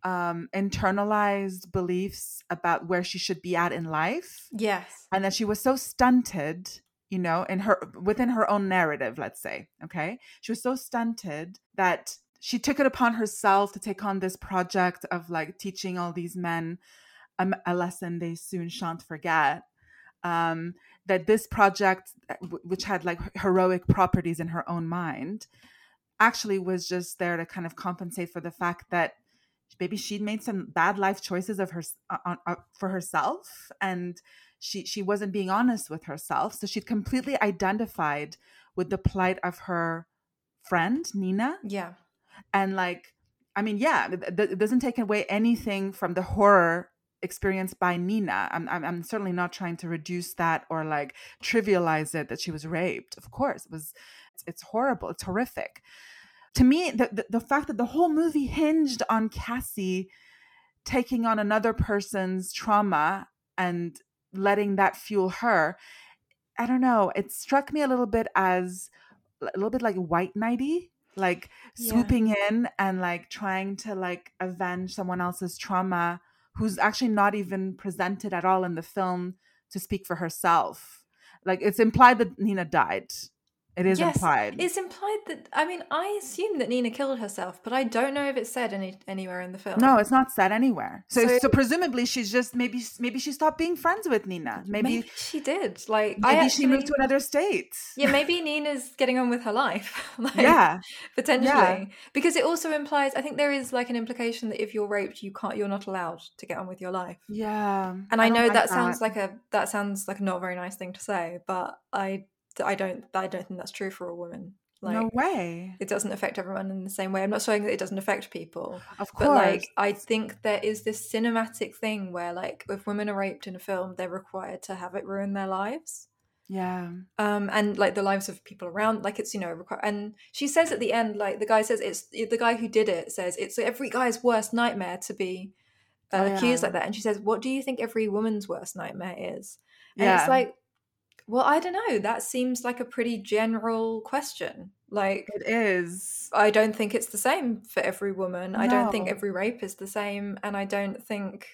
um internalized beliefs about where she should be at in life.
Yes.
and that she was so stunted you know in her within her own narrative let's say okay? She was so stunted that she took it upon herself to take on this project of like teaching all these men a, a lesson they soon shan't forget. Um that this project, uh, which had like heroic properties in her own mind, actually was just there to kind of compensate for the fact that maybe she'd made some bad life choices of her uh, uh, for herself and she she wasn't being honest with herself. So she'd completely identified with the plight of her friend nina.
Yeah.
And like i mean yeah it, it doesn't take away anything from the horror experienced by nina. I'm, I'm i'm certainly not trying to reduce that or like trivialize it that she was raped. Of course it was it's, it's horrible. It's horrific. To me the, the, the fact that the whole movie hinged on cassie taking on another person's trauma and letting that fuel her i don't know. It struck me a little bit as a little bit like white knighty like
Yeah.
swooping in and like trying to like avenge someone else's trauma who's actually not even presented at all in the film to speak for herself. Like it's implied that nina died it is
Yes,
implied
It's implied that I mean, I assume that Nina killed herself, but I don't know if it's said any anywhere in the film.
no it's not said anywhere so, so
So-
presumably she's just maybe maybe she stopped being friends with nina maybe
maybe, she did. Like,
maybe
I
she moved to another state
Yeah, maybe Nina's getting on with her life. like,
yeah
potentially because it also implies. I think there is like an implication that if you're raped, you can't. You're not allowed to get on with your life.
yeah
And I,
don't
know
like
that, sounds like a that sounds like a not very nice thing to say, but I I don't I don't think that's true for a woman. Like
no way
it doesn't affect everyone in the same way. I'm not saying that it doesn't affect people,
of course
but like I think there is this cinematic thing where like if women are raped in a film, they're required to have it ruin their lives.
yeah
Um, and like the lives of people around, like it's you know, require. And she says at the end, like the guy says, it's the guy who did it says it's every guy's worst nightmare to be uh,
Oh, yeah.
accused like that. And she says, "What do you think every woman's worst nightmare is?" And
yeah
it's like, well, I don't know. That seems like a pretty general question. Like,
it is
I don't think it's the same for every woman. I don't think every rape is the same, and I don't think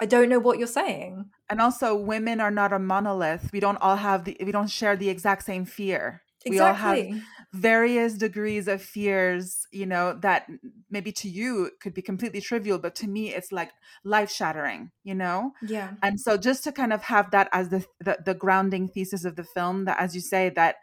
I don't know what you're saying.
and also women are not a monolith we don't all have the we don't share the exact same fear we all have
Exactly.
Various degrees of fears you know that maybe to you could be completely trivial but to me it's like life shattering you know
Yeah.
and so just to kind of have that as the, the the grounding thesis of the film that as you say that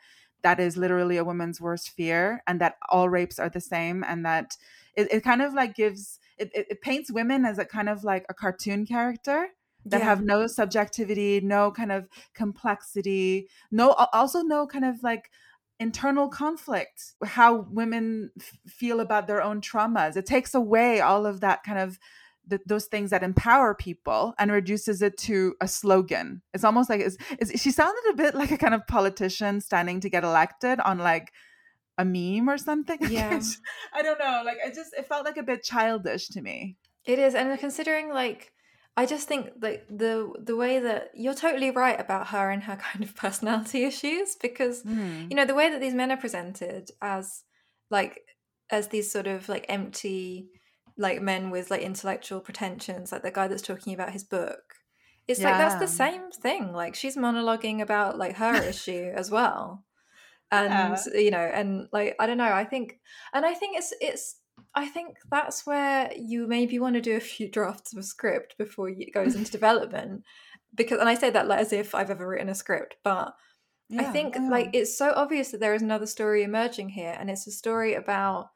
that is literally a woman's worst fear and that all rapes are the same and that it, it kind of like gives it, it, it paints women as a kind of like a cartoon character that
Yeah.
have no subjectivity no kind of complexity no also no kind of like internal conflict how women f- feel about their own traumas. It takes away all of that kind of th- those things that empower people and reduces it to a slogan. It's almost like it's, it's, she sounded a bit like a kind of politician standing to get elected on like a meme or something.
Yeah.
i don't know like it just it felt like a bit childish to me.
It is, and considering like I just think like the the way that you're totally right about her and her kind of personality issues because
Hmm.
you know the way that these men are presented as like as these sort of like empty like men with like intellectual pretensions like the guy that's talking about his book it's like that's the same thing. Like she's monologuing about like her issue as well. And you know and like i don't know i think and i think it's it's i think that's where you maybe want to do a few drafts of a script before it goes into development because and i say that like as if i've ever written a script but I think
yeah.
like it's so obvious that there is another story emerging here, and it's a story about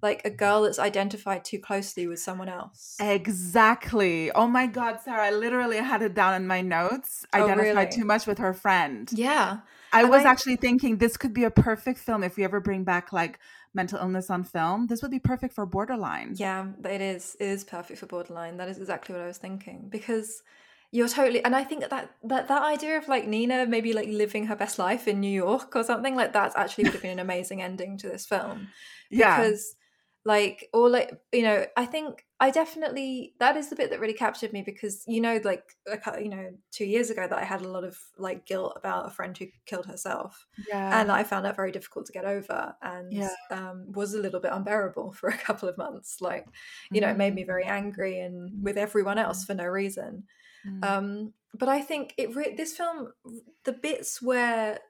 like a girl that's identified too closely with someone else.
Exactly. Oh my God, Sarah, I literally had it down in my notes.
Oh,
Identified
really?
too much with her friend.
Yeah,
I
And
was
I-
actually thinking this could be a perfect film if we ever bring back like mental illness on film. This would be perfect for Borderline.
yeah, it is. It is perfect for borderline. That is exactly what I was thinking because you're totally. And I think that that that idea of like Nina maybe like living her best life in New York or something like that actually would have been an amazing ending to this film.
Yeah.
because like or like you know i think i definitely that is the bit that really captured me because you know like you know two years ago that i had a lot of like guilt about a friend who killed herself
yeah.
and i found that very difficult to get over and
Yeah.
um, was a little bit unbearable for a couple of months like you know it made me very
Mm.
angry and with everyone else for no reason
Mm.
um, but I think it re- this film, the bits where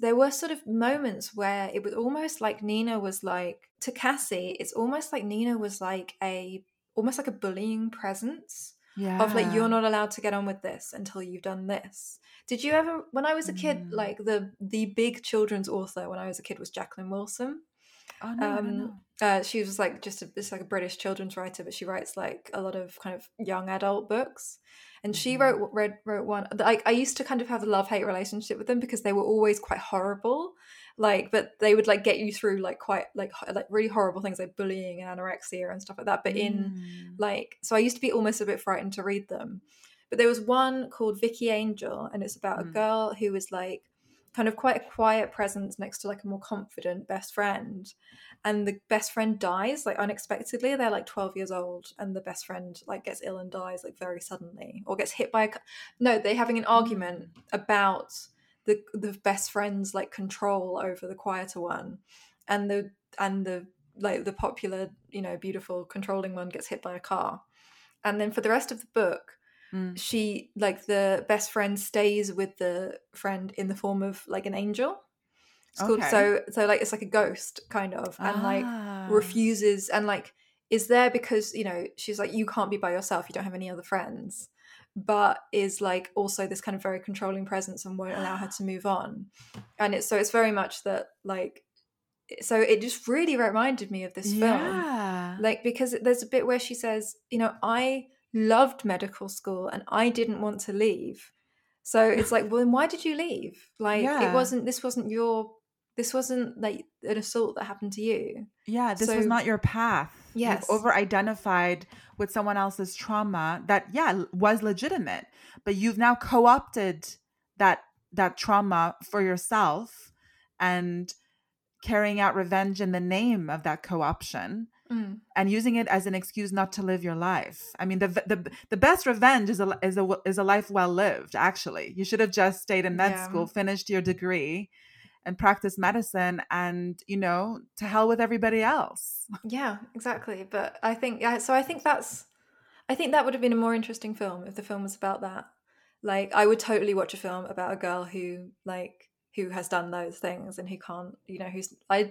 there were sort of moments where it was almost like Nina was like to Cassie. It's almost like Nina was like a almost like a bullying presence
Yeah.
of like you're not allowed to get on with this until you've done this. Did you ever when I was a kid
Mm.
like the the big children's author when I was a kid was Jacqueline Wilson.
Oh no, I don't
Um. Uh, she was like just a, it's like a British children's writer, but she writes like a lot of kind of young adult books. And she
Mhm.
wrote read wrote one. Like I used to kind of have a love hate relationship with them because they were always quite horrible. Like, but they would like get you through like quite like like really horrible things like bullying and anorexia and stuff like that. But in
Mm.
like so i used to be almost a bit frightened to read them but there was one called vicky angel and it's about a
Mm.
girl who was like kind of quite a quiet presence next to like a more confident best friend. And the best friend dies like unexpectedly. They're like 12 years old and the best friend like gets ill and dies like very suddenly or gets hit by a no they're having an mm. argument about the the best friend's like control over the quieter one. And the and the like the popular you know beautiful controlling one gets hit by a car. And then for the rest of the book
Mm.
she like the best friend stays with the friend in the form of like an angel it's called
Okay.
so so like it's like a ghost kind of and like
Ah.
refuses and like is there because you know she's like you can't be by yourself you don't have any other friends but is like also this kind of very controlling presence and won't allow her to move on and it's so it's very much that like so it just really reminded me of this film
Yeah.
like because there's a bit where she says you know i loved medical school and i didn't want to leave so it's like well then why did you leave like
Yeah.
it wasn't this wasn't your this wasn't like an assault that happened to you
Yeah, this was not your path.
Yes.
You've over identified with someone else's trauma that, yeah, was legitimate. But you've now co opted that that trauma for yourself and carrying out revenge in the name of that co option and using it as an excuse not to live your life. I mean, the the the best revenge is a is a is a life well lived. Actually, you should have just stayed in med
Yeah.
school, finished your degree, and practiced medicine, and you know, to hell with everybody else.
yeah exactly but i think yeah so i think that's i think that would have been a more interesting film if the film was about that like i would totally watch a film about a girl who like who has done those things and who can't you know who's i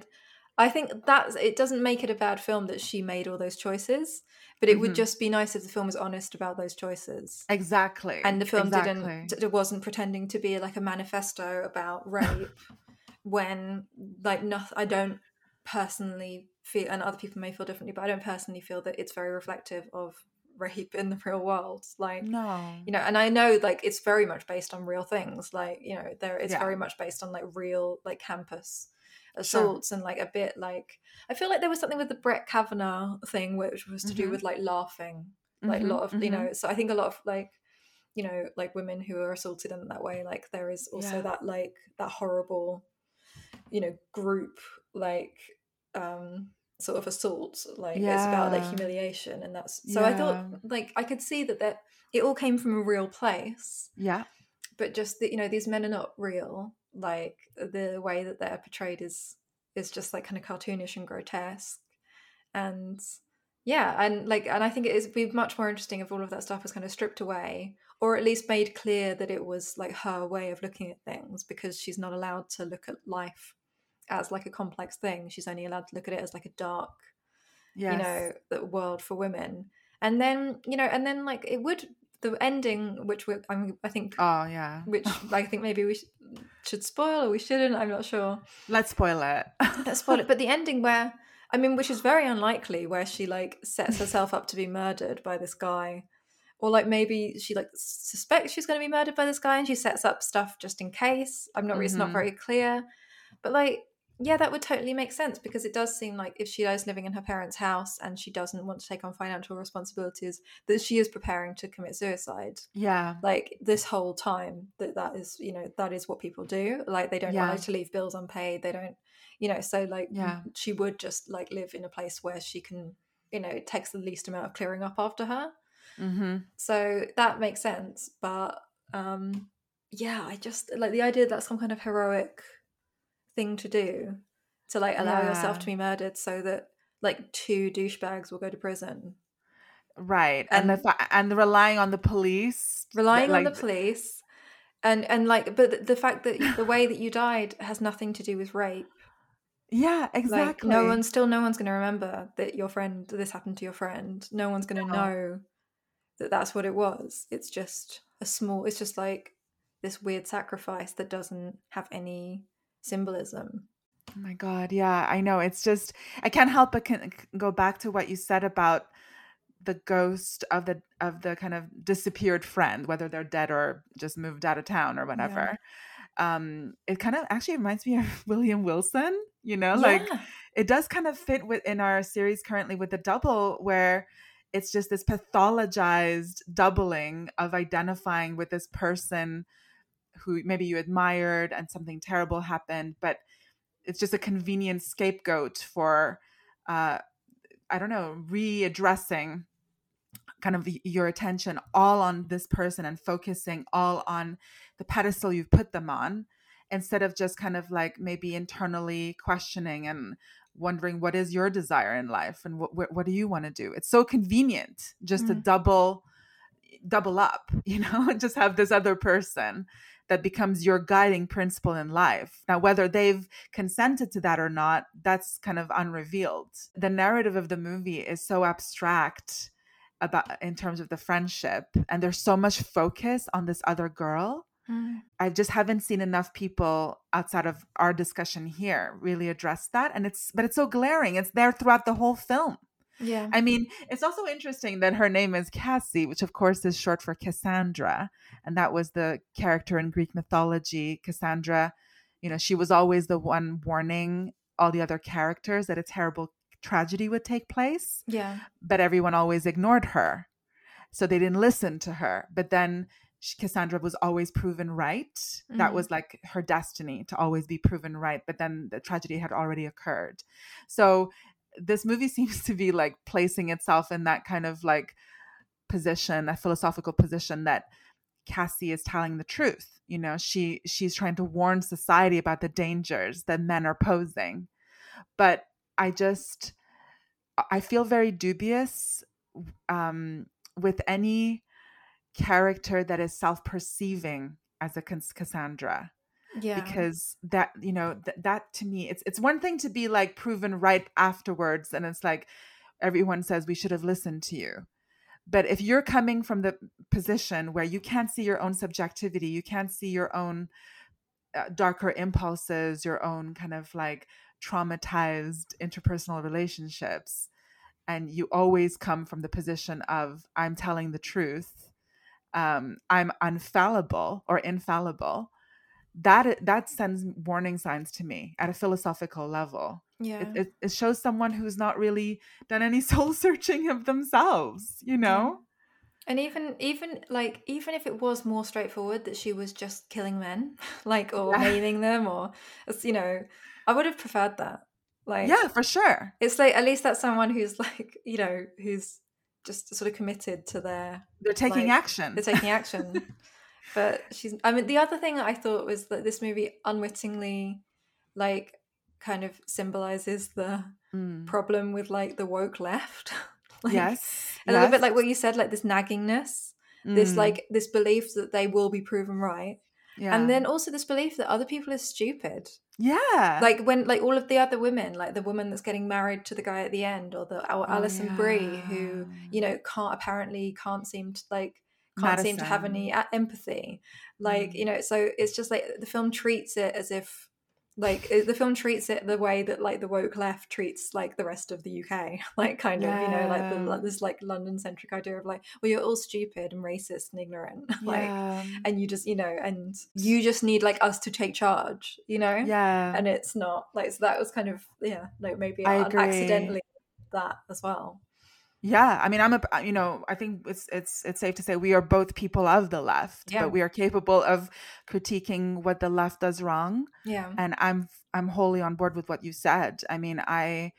i think that's it doesn't make it a bad film that she made all those choices but it would
Mhm.
just be nice if the film was honest about those choices
Exactly.
and the film
exactly.
didn't it wasn't pretending to be like a manifesto about rape when like nothing i don't personally feel and other people may feel differently but i don't personally feel that it's very reflective of rape in the real world like
No.
you know and i know like it's very much based on real things like you know there it's
Yeah.
very much based on like real like campus assaults and like a bit like i feel like there was something with the brett kavanaugh thing which was to do
Mhm.
with like laughing like a
Mhm,
lot of you
mhm.
know so i think a lot of like you know like women who are assaulted in that way like there is also
Yeah.
that like that horrible you know group like um sort of assault like it's about like humiliation and that's so i thought like i could see that that it all came from a real place
Yeah.
but just that you know these men are not real like the way that they're portrayed is is just like kind of cartoonish and grotesque. And yeah and like and i think it is be much more interesting if all of that stuff was kind of stripped away or at least made clear that it was like her way of looking at things because she's not allowed to look at life as like a complex thing. She's only allowed to look at it as like a dark
Yes.
you know the world for women. And then you know and then like it would the ending which we I, mean, I think
Oh yeah.
which I think maybe we sh- should spoil or we shouldn't. I'm not sure.
Let's spoil it.
Let's spoil it. But the ending where, I mean, which is very unlikely, where she like sets herself up to be murdered by this guy, or like maybe she like suspects she's going to be murdered by this guy and she sets up stuff just in case. I'm not. It's not
Mhm.
very clear, but like. Yeah, that would totally make sense because it does seem like if she is living in her parents' house and she doesn't want to take on financial responsibilities, that she is preparing to commit suicide
yeah.
like this whole time that that is you know that is what people do like they don't
Yeah.
like to leave bills unpaid they don't you know so like
Yeah.
she would just like live in a place where she can you know it takes the least amount of clearing up after her
Mm-hmm.
so that makes sense but um yeah i just like the idea that some kind of heroic thing to do to like allow yourself to be murdered so that like two douchebags will go to prison
Right. And,
And-
the fa- and the relying on the police.
relying on the police and and like but the- the fact that the way that you died has nothing to do with rape
Yeah,
like
exactly.
no one still no one's going to remember that your friend this happened to your friend no one's going to
No.
know that that's what it was. It's just a small. It's just like this weird sacrifice that doesn't have any symbolism.
Oh my god, yeah, I know. It's just I can't help but can go back to what you said about the ghost of the of the kind of disappeared friend, whether they're dead or just moved out of town or whatever. Yeah. Um, it kind of actually reminds me of William Wilson. You know, yeah. like it does kind of fit within our series currently with the double, where it's just this pathologized doubling of identifying with this person who maybe you admired and something terrible happened, but it's just a convenient scapegoat for uh, I don't know, readdressing kind of your attention all on this person and focusing all on the pedestal you've put them on instead of just kind of like maybe internally questioning and wondering what is your desire in life and what what, what do you want to do it's so convenient just mm. to double double up you know just have this other person that becomes your guiding principle in life. Now, whether they've consented to that or not, that's kind of unrevealed. The narrative of the movie is so abstract about in terms of the friendship, and there's so much focus on this other girl. Mm. I just haven't seen enough people outside of our discussion here really address that. And it's, but it's so glaring. It's there throughout the whole film.
Yeah.
I mean, it's also interesting that her name is Cassie, which of course is short for Cassandra. And that was the character in Greek mythology. Cassandra, you know, she was always the one warning all the other characters that a terrible tragedy would take place.
Yeah.
But everyone always ignored her. So they didn't listen to her. But then Cassandra was always proven right. Mm. That was like her destiny to always be proven right. But then the tragedy had already occurred. So this movie seems to be like placing itself in that kind of like position, a philosophical position that Cassie is telling the truth. You know, she she's trying to warn society about the dangers that men are posing. But I just I feel very dubious um, with any character that is self-perceiving as a Cassandra
yeah.
because that you know th- that to me it's it's one thing to be like proven right afterwards and it's like everyone says we should have listened to you. But if you're coming from the position where you can't see your own subjectivity you can't see your own uh, darker impulses your own kind of like traumatized interpersonal relationships and you always come from the position of i'm telling the truth um, i'm unfallible or infallible that that sends warning signs to me at a philosophical level.
Yeah.
it, it, it shows someone who's not really done any soul searching of themselves you know?
And even even like even if it was more straightforward that she was just killing men like or yeah. maiming them or you know i would have preferred that. Like
yeah for sure.
it's like at least that's someone who's like you know who's just sort of committed to their
they're taking
like,
action.
they're taking action but she's i mean the other thing i thought was that this movie unwittingly like kind of symbolizes the mm. problem with like the woke left
like, yes
a yes. little bit like what you said like this naggingness mm. this like this belief that they will be proven right yeah. and then also this belief that other people are stupid
yeah
like when like all of the other women like the woman that's getting married to the guy at the end or the or oh, alison yeah. brie who you know can't apparently can't seem to like can't Madison. seem to have any empathy like mm. you know so it's just like the film treats it as if like the film treats it the way that like the woke left treats like the rest of the UK like kind of yeah. you know like the, this like London centric idea of like well you're all stupid and racist and ignorant like yeah. and you just you know and you just need like us to take charge you know
yeah
and it's not like so that was kind of yeah like maybe I accidentally that as well
yeah, I mean, I'm a, you know, I think it's it's it's safe to say we are both people of the left, yeah. but we are capable of critiquing what the left does wrong.
Yeah,
and I'm I'm wholly on board with what you said. I mean, I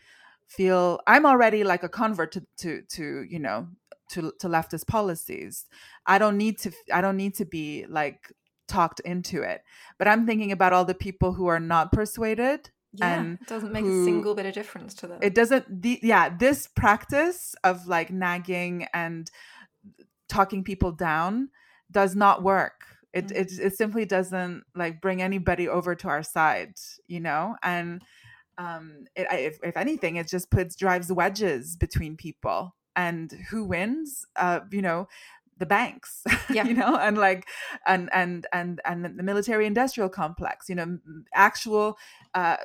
feel I'm already like a convert to to to you know to to leftist policies. I don't need to I don't need to be like talked into it, but I'm thinking about all the people who are not persuaded
yeah, and it doesn't make who, a single bit of difference to them.
It doesn't. The, yeah, this practice of like nagging and talking people down does not work. It, mm-hmm. it it simply doesn't like bring anybody over to our side, you know. And um, it, if if anything, it just puts drives wedges between people, and who wins? Uh, you know, the banks
Yeah.
you know and like and and and and the military industrial complex you know actual uh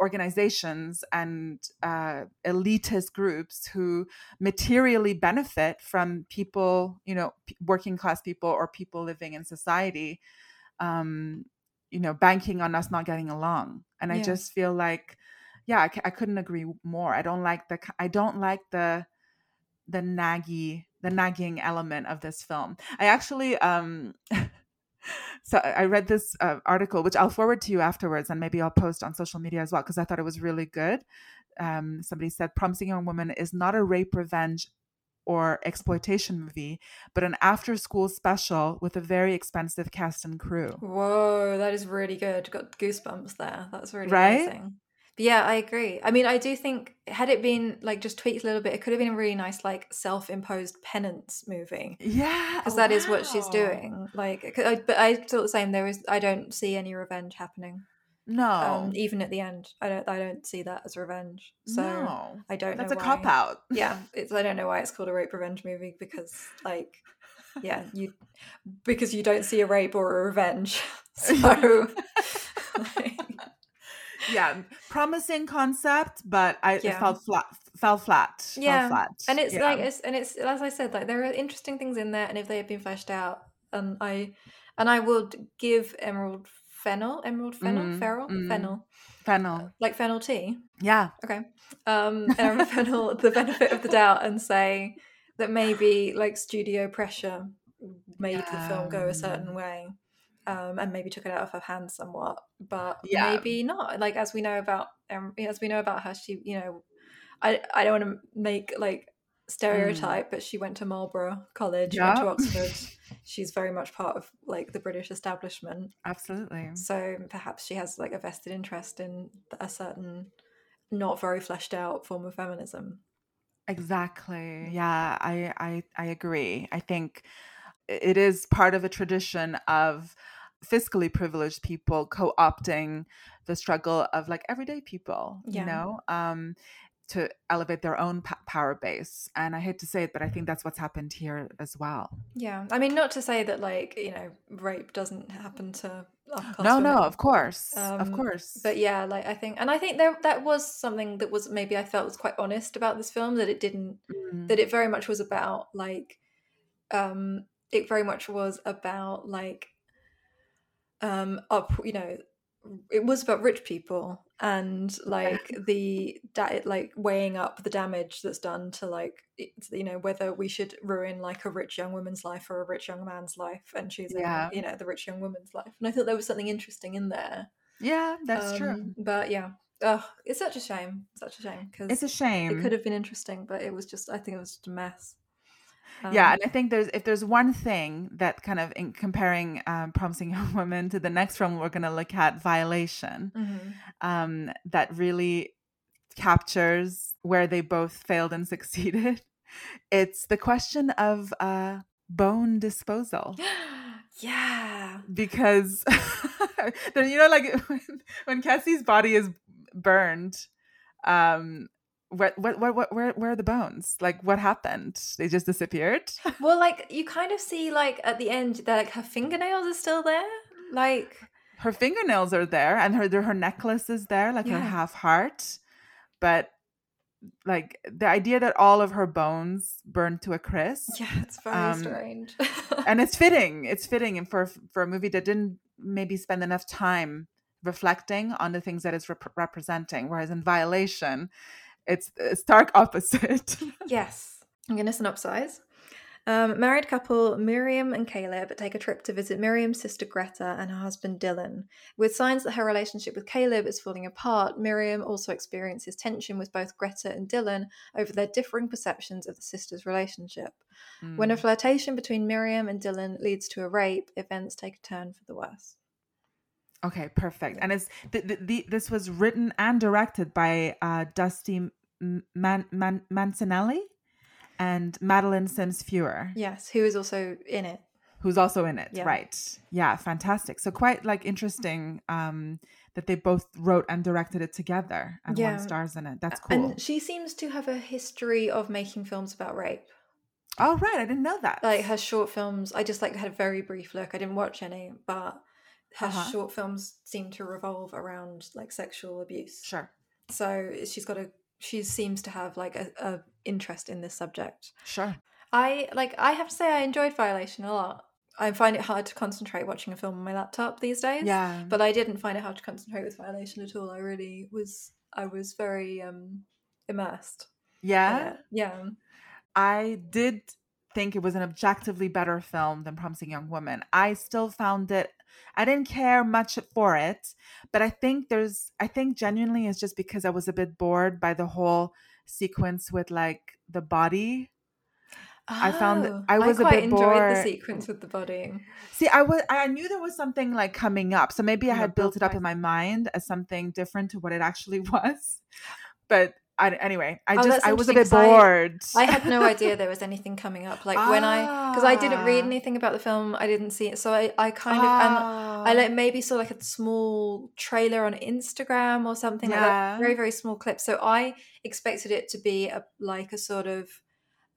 organizations and uh, elitist groups who materially benefit from people, you know, p- working class people or people living in society, um, you know, banking on us not getting along. And I just feel like, yeah, I, c- I couldn't agree more. I don't like the, I don't like the, the naggy, the nagging element of this film. I actually, um, so I read this uh, article, which I'll forward to you afterwards, and maybe I'll post on social media as well because I thought it was really good. Um, somebody said, "Promising Young Woman" is not a rape revenge or exploitation movie, but an after-school special with a very expensive cast and crew.
Whoa, that is really good. Got goosebumps there. That's really
Right?
amazing. Yeah, I agree. I mean, I do think had it been like just tweaked a little bit, it could have been a really nice like self-imposed penance movie.
Yeah,
Because that is what she's doing. Like, I, but I thought the same. There is, I don't see any revenge happening.
No,
Um, even at the end, I don't, I don't see that as revenge. So
no,
I don't
that's a cop out.
yeah it's i don't know why it's called a rape revenge movie because like yeah you because you don't see a rape or a revenge so like,
yeah, promising concept, but I it
Yeah.
felt flat. Fell flat. fell
Yeah,
flat.
and it's
Yeah.
like it's and it's as i said like there are interesting things in there and if they had been fleshed out and i and i would give Emerald Fennell Emerald Fennell
Mhm,
feral
mhm.
fennel
fennel.
like fennel tea
Yeah,
okay um Emerald Fennell the benefit of the doubt and say that maybe like studio pressure made the film go a certain way um and maybe took it out of her hands somewhat but
Yeah.
maybe not like as we know about um, as we know about her she you know i i don't want to make like stereotype but she went to marlborough college went to oxford she's very much part of like the british establishment
absolutely.
so perhaps she has like a vested interest in a certain not very fleshed out form of feminism.
Exactly. Yeah, I I I agree. I think it is part of a tradition of fiscally privileged people co-opting the struggle of like everyday people,
Yeah.
you know, um to elevate their own p- power base. And I hate to say it, but I think that's what's happened here as well.
Yeah, I mean, not to say that like you know rape doesn't happen to
No, no, of course. of
Um,
course.
but yeah, like I think, and I think there that was something that was maybe I felt was quite honest about this film that it didn't
Mm,
that it very much was about like um it very much was about like um up you know it was about rich people and like the da- like weighing up the damage that's done to like you know whether we should ruin like a rich young woman's life or a rich young man's life and choosing
Yeah.
you know the rich young woman's life and i thought there was something interesting in there
yeah, that's true.
Um, but yeah oh it's such a shame such a shame because
It's a shame.
it could have been interesting, but it was just I think it was just a mess.
Yeah,
Um,
and I think there's if there's one thing that kind of in comparing um, promising young women to the next film we're going to look at, Violation,
mhm.
um, that really captures where they both failed and succeeded. It's the question of uh, bone disposal
yeah,
because then you know, like when, when Cassie's body is burned, um, what, what, what, what, where, where are the bones? Like, what happened? They just disappeared.
well, like you kind of see like at the end that like her fingernails are still there, like
her fingernails are there and her her necklace is there like her half heart but like the idea that all of her bones burned to a crisp
yeah, it's very
Um,
strange.
and it's fitting it's fitting and for for a movie that didn't maybe spend enough time reflecting on the things that it's rep- representing whereas in violation it's a stark opposite
yes, I'm going to synopsize. Um, married couple Miriam and Caleb take a trip to visit Miriam's sister Greta and her husband Dylan. With signs that her relationship with Caleb is falling apart, Miriam also experiences tension with both Greta and Dylan over their differing perceptions of the sisters' relationship. When a
Mm.
flirtation between Miriam and Dylan leads to a rape, events take a turn for the worse.
Okay, perfect. And it's the, the, the this was written and directed by uh, Dusty Man, Man, Mancinelli and Madeleine Sims Fewer,
Yes, who is also in it.
who's also in it.
Yeah.
Right. Yeah, fantastic. So quite like interesting um, that they both wrote and directed it together and
Yeah.
won stars in it. That's cool.
And she seems to have a history of making films about rape.
oh right, I didn't know that.
Like her short films, I just like had a very brief look. I didn't watch any, but her
Uh-huh.
short films seem to revolve around like sexual abuse.
sure,
So she's got a she seems to have like a, a interest in this subject.
sure.
I like I have to say I enjoyed Violation a lot. I find it hard to concentrate watching a film on my laptop these days.
Yeah,
But I didn't find it hard to concentrate with Violation at all. I really was I was very um immersed.
yeah.
Yeah.
I did think it was an objectively better film than Promising Young Woman. I still found it I didn't care much for it, but I think there's I think genuinely it's just because I was a bit bored by the whole sequence with like the body. I found that
Oh,
I was a
quite
bit
enjoyed
bored.
the sequence with the body.
See, I was I knew there was something like coming up. So maybe I had built it up in my mind as something different to what it actually was. But I, anyway, I
Oh,
just I was a bit
'cause I-
bored.
I had no idea there was anything coming up. Like when I because I didn't read
Ah.
anything about the film, I didn't see it. So I, I kind of and I
Ah.
like maybe saw like a small trailer on Instagram or something like that.
Yeah.
Very, very small clip. So I expected it to be a like a sort of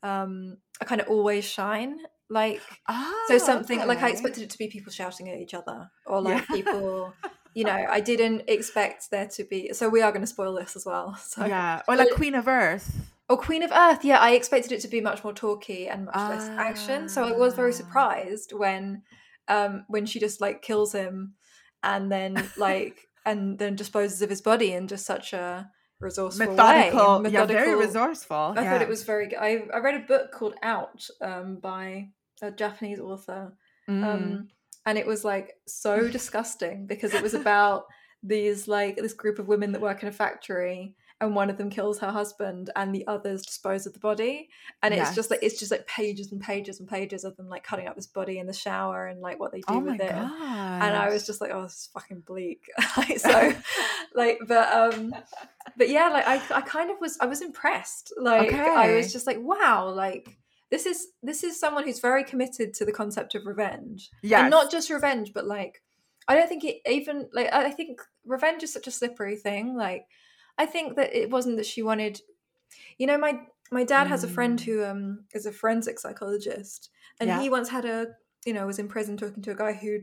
um a kind of always shine. Like so
Oh,
something like I expected it to be people shouting at each other or like
Yeah.
people you know, I didn't expect there to be so we are gonna spoil this as well. So
yeah, or like
But-
Queen of Earth.
Or Queen of Earth. Yeah, I expected it to be much more talky and much less action. So I was very
Ah.
surprised when, um, when she just like kills him, and then like and then disposes of his body in just such a resourceful
Methodical,
way.
yeah, very resourceful.
I
yeah.
thought it was very good. I I read a book called Out um, by a Japanese author,
Mm.
um, and it was like so disgusting because it was about these like this group of women that work in a factory and one of them kills her husband and the others dispose of the body and it's just like it's just like pages and pages and pages of them like cutting up this body in the shower and like what they do
oh
with it
god!
and I was just like, oh, this is fucking bleak. like, so, like, but um, but yeah, like I, I kind of was, I was impressed. Like, I was just like, wow, like this is this is someone who's very committed to the concept of revenge,
Yeah,
and not just revenge, but like, I don't think it even like I I think revenge is such a slippery thing. Like, I think that it wasn't that she wanted, you know, my my dad has a friend
Mm.
who um is a forensic psychologist, and
Yeah.
he once had a you know was in prison talking to a guy who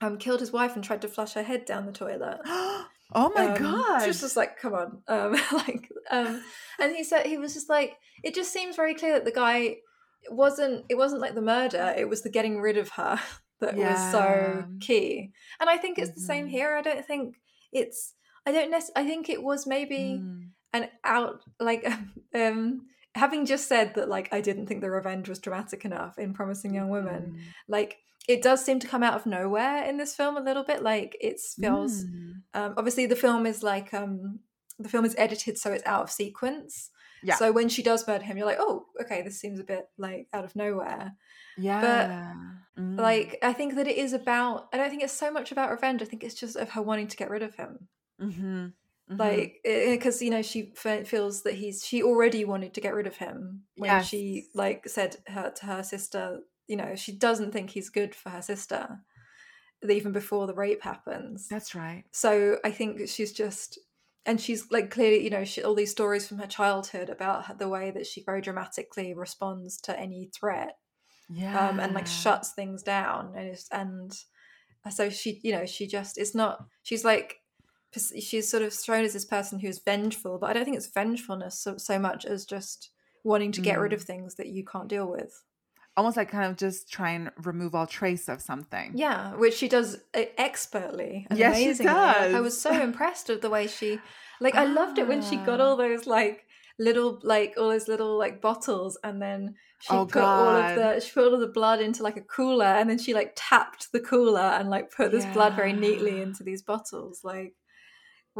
um killed his wife and tried to flush her head down the toilet.
oh my
Um,
god!
Just was like, come on, um, like, um, and he said he was just like, it just seems very clear that the guy wasn't. It wasn't like the murder; it was the getting rid of her that was so key. And I think it's the same
Mhm.
here. I don't think it's. I don't. Nec- I think it was maybe
Mm.
an out like um having just said that like I didn't think the revenge was dramatic enough in Promising Young Women.
Mm.
Like it does seem to come out of nowhere in this film a little bit. Like it feels
Mm.
um, obviously the film is like um the film is edited so it's out of sequence
Yeah.
so when she does murder him you're like oh okay this seems a bit like out of nowhere
yeah. Mm.
like i think that it is about i don't think it's so much about revenge i think it's just of her wanting to get rid of him
Mhm. Mhm.
like because you know she fe- feels that he's she already wanted to get rid of him when
Yes.
she like said her to her sister you know she doesn't think he's good for her sister even before the rape happens
that's right.
so i think she's just and she's like clearly you know she, all these stories from her childhood about the way that she very dramatically responds to any threat
Yeah.
um, and like shuts things down and it's, and so she you know she just it's not she's like she's sort of thrown as this person who's vengeful but i don't think it's vengefulness so, so much as just wanting to get rid
Mm.
of things that you can't deal with
almost like kind of just try and remove all trace of something.
Yeah, which she does uh, expertly and
Yes, she
amazingly. Like, I was so impressed with the way she, like, I loved it when she got
Ah.
all those like little, like all those little like bottles, and then she
Oh,
put all of the she put all of the blood into like a cooler, and then she like tapped the cooler and like put this blood very neatly into these bottles. Like,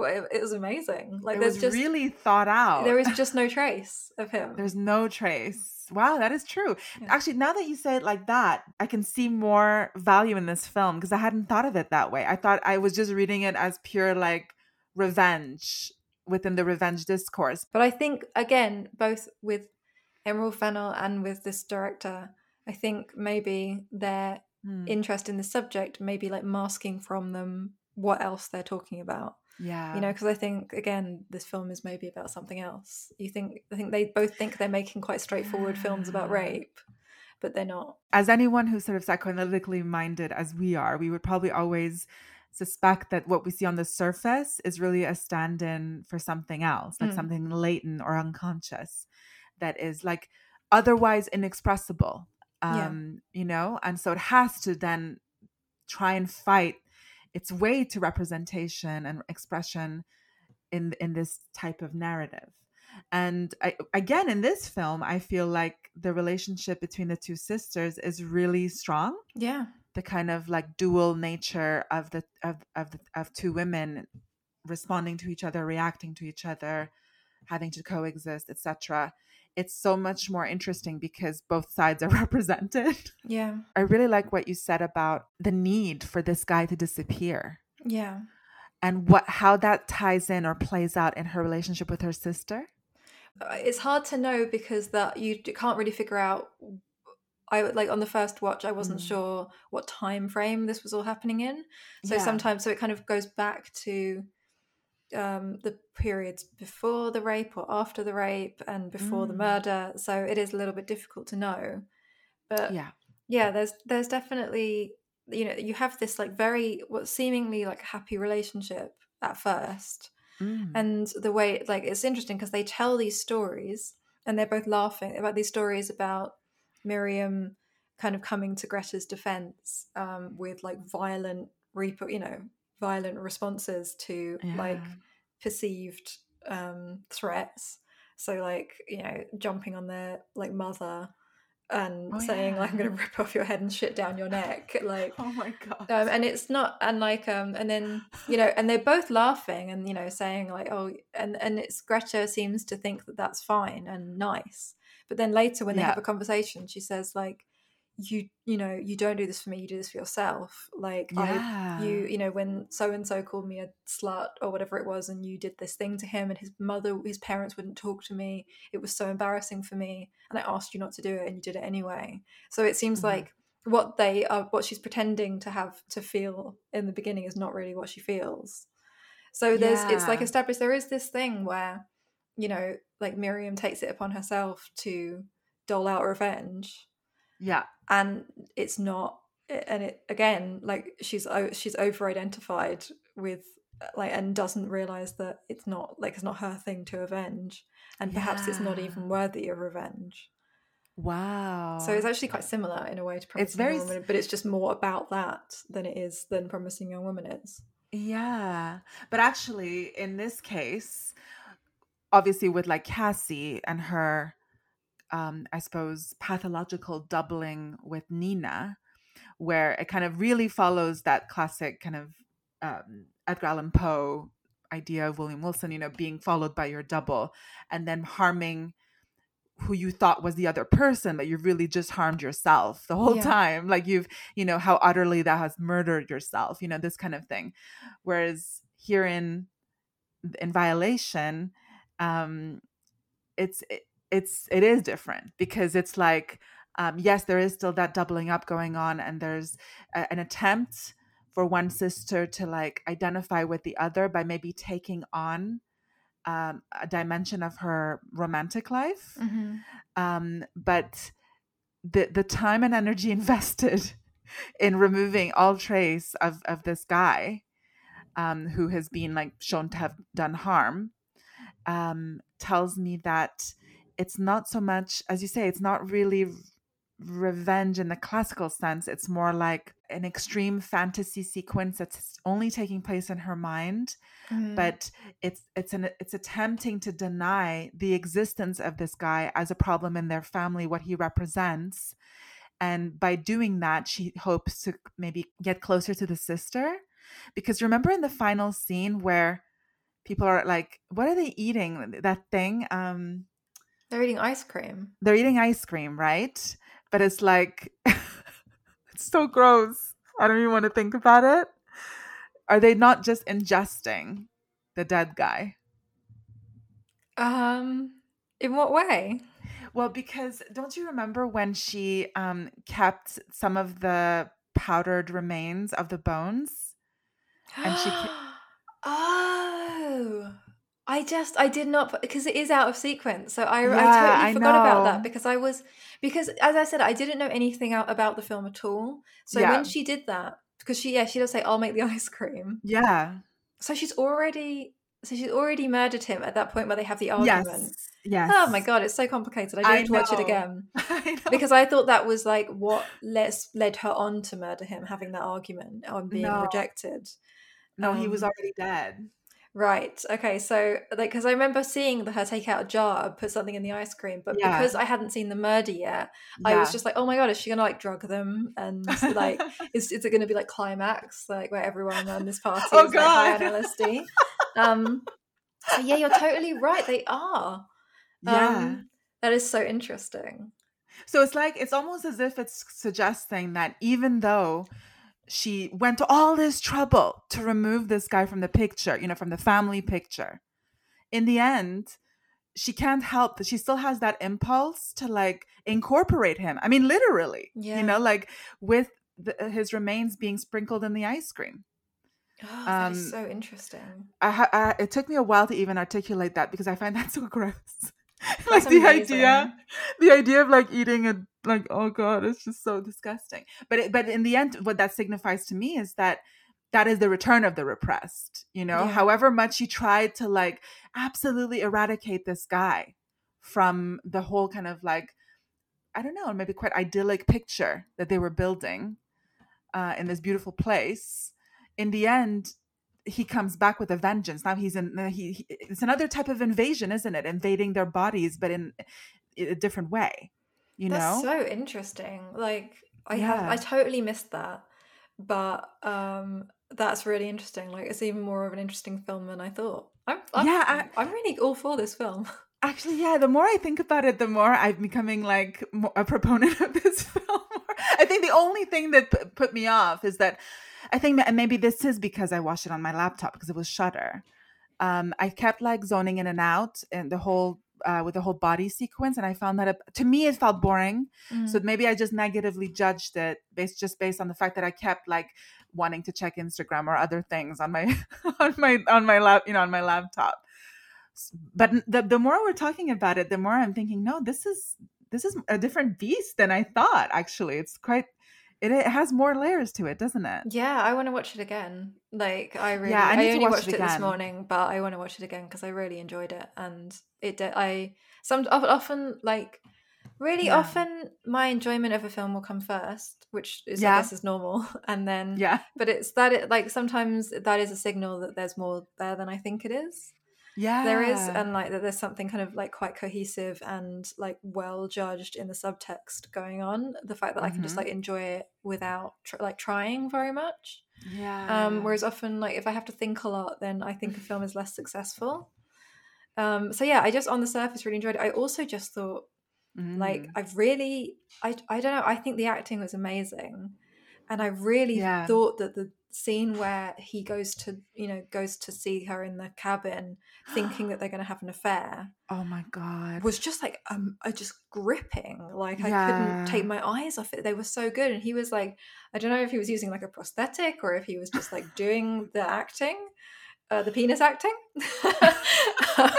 it, was amazing. Like,
it
there's
was
just
really thought out.
there is just no trace of him.
There's no trace. Wow, that is true.
Yeah.
Actually, now that you say it like that, I can see more value in this film because I hadn't thought of it that way. I thought I was just reading it as pure like revenge within the revenge discourse.
But I think again, both with Emerald Fennell and with this director, I think maybe their
Hmm.
interest in the subject maybe like masking from them what else they're talking about.
Yeah.
You know, because I think again, this film is maybe about something else. You think I think they both think they're making quite straightforward films about rape, but they're not.
as anyone who's sort of psychoanalytically minded as we are, we would probably always suspect that what we see on the surface is really a stand in for something else, like
Mm.
something latent or unconscious that is like otherwise inexpressible.
Yeah.
Um, you know, and so it has to then try and fight its way to representation and expression in in this type of narrative. And I, again, in this film, I feel like the relationship between the two sisters is really strong.
Yeah.
The kind of like dual nature of the of of the, of two women responding to each other, reacting to each other, having to coexist, etc. It's so much more interesting because both sides are represented.
Yeah.
I really like what you said about the need for this guy to disappear
Yeah.
and what how that ties in or plays out in her relationship with her sister.
Uh, it's hard to know because that you can't really figure out i like on the first watch i wasn't
Mm.
sure what time frame this was all happening in so
Yeah.
sometimes so it kind of goes back to um the periods before the rape or after the rape and before the
Mm.
murder so it is a little bit difficult to know but
Yeah.
yeah there's there's definitely you know you have this like very what seemingly like happy relationship at first
Mm.
and the way like it's interesting because they tell these stories and they're both laughing about these stories about miriam kind of coming to greta's defense um, with like violent reaper, you know violent responses to like perceived um, threats so like you know jumping on their like mother and
Oh,
saying like i'm gonna rip off your head and shit down your neck like
Oh my god.
um, and it's not and like um and then you know and they're both laughing and you know saying like oh and and it's greta seems to think that that's fine and nice but then later when they
Yeah.
have a conversation she says like you you know you don't do this for me you do this for yourself. Like i
yeah.
you you know when so and so called me a slut or whatever it was and you did this thing to him and his mother his parents wouldn't talk to me it was so embarrassing for me and i asked you not to do it and you did it anyway. So it seems
Mhm.
like what they are what she's pretending to have to feel in the beginning is not really what she feels. So there's it's like established there is this thing where you know like miriam takes it upon herself to dole out revenge
yeah.
and it's not and it again like she's she's over identified with uh, like and doesn't realize that it's not like it's not her thing to avenge and perhaps it's not even worthy of revenge
Wow.
so it's actually quite similar in a way to promising
very
young woman but it's just more about that than it is than promising young woman is
Yeah. But actually, in this case, obviously with like Cassie and her um I suppose pathological doubling with Nina, where it kind of really follows that classic kind of um Edgar Allan Poe idea of William Wilson, you know, being followed by your double and then harming who you thought was the other person, but you've really just harmed yourself the whole
Yeah.
time. Like you've, you know, how utterly that has murdered yourself, you know, this kind of thing. Whereas here in in violation, um, it's it, it's it is different because it's like um, yes, there is still that doubling up going on, and there's a, an attempt for one sister to like identify with the other by maybe taking on um, a dimension of her romantic life. Um, but the the time and energy invested in removing all trace of of this guy um, who has been like shown to have done harm um, tells me that it's not so much as you say it's not really revenge in the classical sense. It's more like an extreme fantasy sequence that's only taking place in her mind.
Mhm.
but it's it's an it's attempting to deny the existence of this guy as a problem in their family what he represents. And by doing that she hopes to maybe get closer to the sister. Because remember in the final scene where people are like what are they eating? That thing um
they're eating ice cream.
They're eating ice cream right? But it's like it's so gross. I don't even want to think about it. Are they not just ingesting the dead guy?
Um in what way?
Well because don't you remember when she um kept some of the powdered remains of the bones? And she ca-
oh i just i did not because it is out of sequence so i, I
Yeah,
totally
I
forgot about that because i was because as i said i didn't know anything out about the film at all. So
Yeah.
when she did that because she yeah she does say i'll make the ice cream.
Yeah.
So she's already so she's already murdered him at that point where they have the argument.
Yes yes.
Oh my god it's so complicated. I do
I
watch it again.
I
because I thought that was like what lets led her on to murder him, having that argument on being
No.
rejected.
no he was
um,
already dead
Right. Okay. So, like, because I remember seeing the, her take out a jar, put something in the ice cream, but
Yeah.
because I hadn't seen the murder yet, I was just like, oh my god, is she gonna like drug them? And like, is is it gonna be like climax, like where everyone on this party
Oh,
is like high on LSD? Um. So yeah, you're totally right. They are.
yeah
Um, that is so interesting.
So it's like it's almost as if it's suggesting that even though she went to all this trouble to remove this guy from the picture, you know, from the family picture, in the end, she can't help that she still has that impulse to like incorporate him. I mean, literally,
Yeah.
you know, like with the, his remains being sprinkled in the ice cream.
Oh, that is
Um,
so interesting.
I, I it took me a while to even articulate that because I find that so gross. Like the idea, the idea of like eating a like oh god, it's just so disgusting. But it, but in the end, what that signifies to me is that that is the return of the repressed. You know,
Yeah.
however much you tried to like absolutely eradicate this guy from the whole kind of like I don't know, maybe quite idyllic picture that they were building uh, in this beautiful place. In the end, he comes back with a vengeance. Now he's in. He, he it's another type of invasion, isn't it? Invading their bodies, but in a different way. You
That's
know?
so interesting. Like I have I totally missed that. But um that's really interesting. Like it's even more of an interesting film than I thought. I'm, I'm
Yeah, I-
I'm really all for this film.
Actually, yeah. The more I think about it, the more I'm becoming like a proponent of this film. I think the only thing that put me off is that I think that maybe this is because I watched it on my laptop because it was Shudder. Um, I kept like zoning in and out and the whole uh, with the whole body sequence, and I found that it, to me it felt boring.
Mm.
So maybe I just negatively judged it based just based on the fact that I kept like wanting to check Instagram or other things on my on my on my lap you know on my laptop. But the the more we're talking about it, the more I'm thinking, no, this is this is a different beast than I thought. Actually, it's quite it, it has more layers to it, doesn't it?
Yeah, I want to watch it again. Like I really,
I
I,
to
only
watch
watched
it
it, this morning, but I want to watch it again because I really enjoyed it, and it. Did, I some often like really
Yeah.
often my enjoyment of a film will come first, which is
Yeah.
I guess is normal, and then
Yeah,
but it's that it like sometimes that is a signal that there's more there than I think it is.
Yeah,
There is, and like that there's something kind of like quite cohesive and like well judged in the subtext going on. The fact that I can just
Mhm.
like enjoy it without tr- like trying very much.
yeah.
Um, whereas often, like if I have to think a lot, then I think a film is less successful. Um, so yeah, I just on the surface really enjoyed it. I also just thought like
Mm.
I've really, I I don't know. I think the acting was amazing, and I really
Yeah.
thought that the scene where he goes to you know goes to see her in the cabin, thinking that they're going to have an affair,
oh my god,
was just like um uh, just gripping. Like i
Yeah.
couldn't take my eyes off it. They were so good. And he was like i don't know if he was using like a prosthetic or if he was just like doing the acting uh, the penis acting.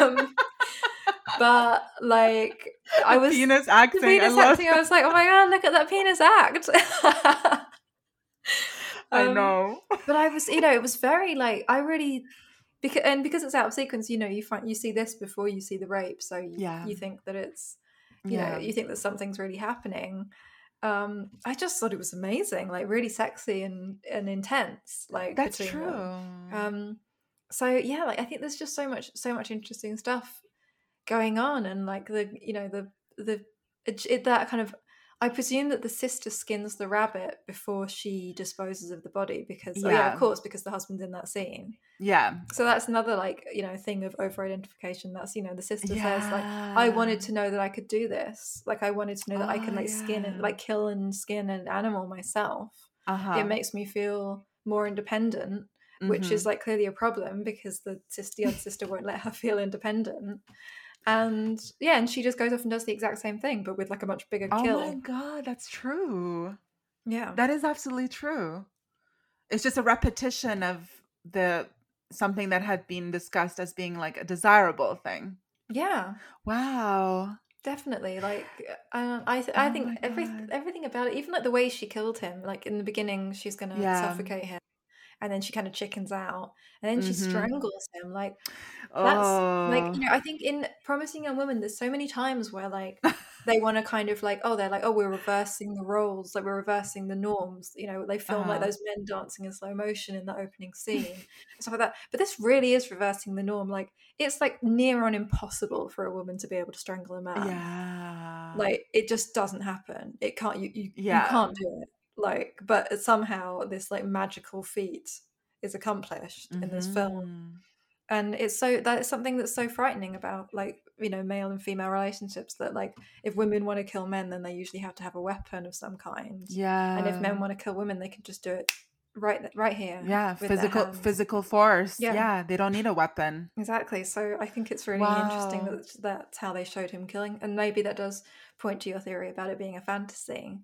Um, but like i was
penis
the
acting.
penis
I
acting i was like oh my god look at that penis act
I
Um,
know.
but I was, you know, it was very like I really because and because it's out of sequence, you know, you find you see this before you see the rape, so you,
Yeah.
you think that it's you
yeah.
know you think that something's really happening. Um, I just thought it was amazing, like really sexy and and intense. Like
That's true.
them. Um, so yeah, like I think there's just so much so much interesting stuff going on, and like the you know the the it, it, that kind of I presume that the sister skins the rabbit before she disposes of the body because oh yeah,
Yeah.
of course, because the husband's in that scene.
yeah.
So that's another like you know thing of over identification. That's you know the sister says like I wanted to know that I could do this. Like I wanted to know that I can
Oh,
like skin and like kill and skin an animal myself.
Uh-huh.
It makes me feel more independent, which
Mhm.
is like clearly a problem because the sister, the other sister won't let her feel independent. And yeah, and she just goes off and does the exact same thing, but with like a much bigger
Oh
kill.
Oh my god, that's true.
Yeah.
That is absolutely true. It's just a repetition of the something that had been discussed as being like a desirable thing.
Yeah,
Wow.
definitely. Like, uh, I th- I
Oh
think every everything about it, even like the way she killed him. Like in the beginning, she's gonna
Yeah.
suffocate him, and then she kind of chickens out, and then she
Mhm.
strangles him. Like that's like
Oh.
you know, I think in Promising Young Woman, there's so many times where like they want to kind of like, oh, they're like, oh, we're reversing the roles, like we're reversing the norms. You know, they film like
Uh-huh.
those men dancing in slow motion in the opening scene, and stuff like that. But this really is reversing the norm. Like it's like near on impossible for a woman to be able to strangle a man.
yeah.
Like it just doesn't happen. It can't. You you,
Yeah.
you can't do it. Like, but somehow this like magical feat is accomplished in this film
Mhm.
and it's so that is something that's so frightening about like you know male and female relationships that like if women want to kill men then they usually have to have a weapon of some kind
Yeah.
and if men want to kill women they can just do it right right here
yeah, physical physical force.
Yeah.
Yeah. they don't need a weapon.
exactly so i think it's really interesting that that's how they showed him killing and maybe that does point to your theory about it being a fantasy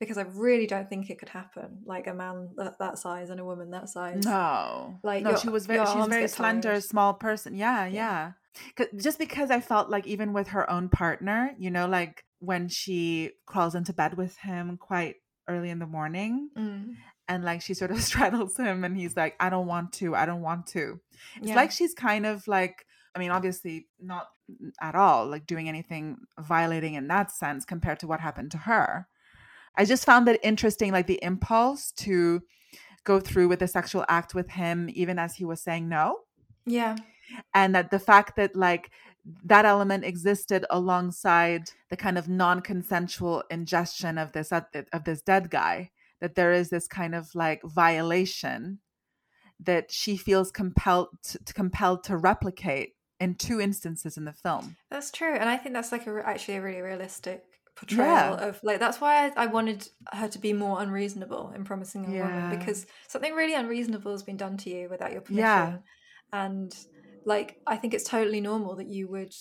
because i really don't think it could happen like a man that, that size and a woman that size
No,
Like,
no,
your-
she was very. She's very slender,
tired.
small person. Yeah,
Yeah.
yeah. 'Cause- Just because I felt like even with her own partner, you know, like when she crawls into bed with him quite early in the morning,
Mm,
and like she sort of straddles him, and he's like, "I don't want to. I don't want to." It's
yeah.
like she's kind of like. I mean, obviously not at all like doing anything violating in that sense compared to what happened to her. I just found it interesting, like the impulse to go through with the sexual act with him, even as he was saying no.
yeah
And that the fact that, like, that element existed alongside the kind of non-consensual ingestion of this of this dead guy that there is this kind of like violation that she feels compelled to, compelled to replicate in two instances in the film
That's true, and I think that's like a actually a really realistic portrayal
Yeah.
of like that's why I, I wanted her to be more unreasonable in promising a
Yeah.
woman because something really unreasonable has been done to you without your permission,
Yeah.
and like I think it's totally normal that you would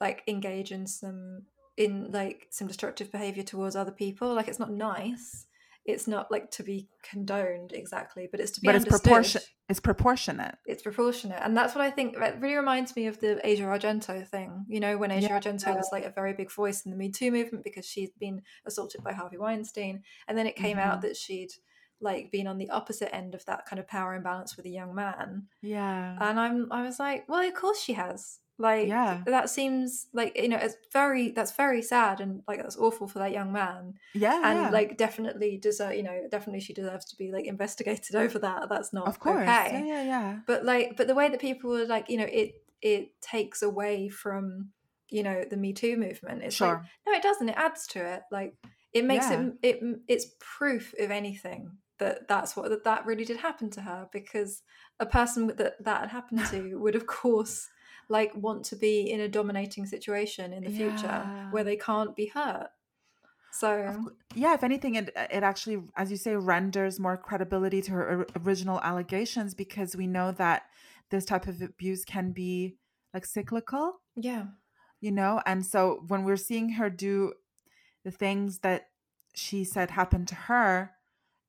like engage in some in like some destructive behavior towards other people. Like it's not nice. It's not like to be condoned exactly, but it's to be
but it's proportion it's proportionate.
It's proportionate and that's what i think that really reminds me of the asia argento thing you know when asia
Yeah.
argento was like a very big voice in the me too movement because she'd been assaulted by harvey weinstein and then it came out
Mhm.
that she'd like been on the opposite end of that kind of power imbalance with a young man.
Yeah.
And i'm i was like well of course she has like
Yeah.
that seems like you know it's very that's very sad and like that's awful for that young man.
Yeah
and
yeah.
like definitely deserve you know definitely she deserves to be like investigated over that. That's not
of course.
okay.
Yeah yeah yeah.
But like but the way that people were like you know it it takes away from you know the me too movement it's like
sure.
no it doesn't. It adds to it. Like it makes
Yeah.
it it it's proof if anything that that's what that, that really did happen to her because a person that that had happened to would of course like want to be in a dominating situation in the future where they can't be hurt. So
yeah if anything it uh, it actually as you say renders more credibility to her original allegations because we know that this type of abuse can be like cyclical
yeah.
you know? And so when we're seeing her do the things that she said happened to her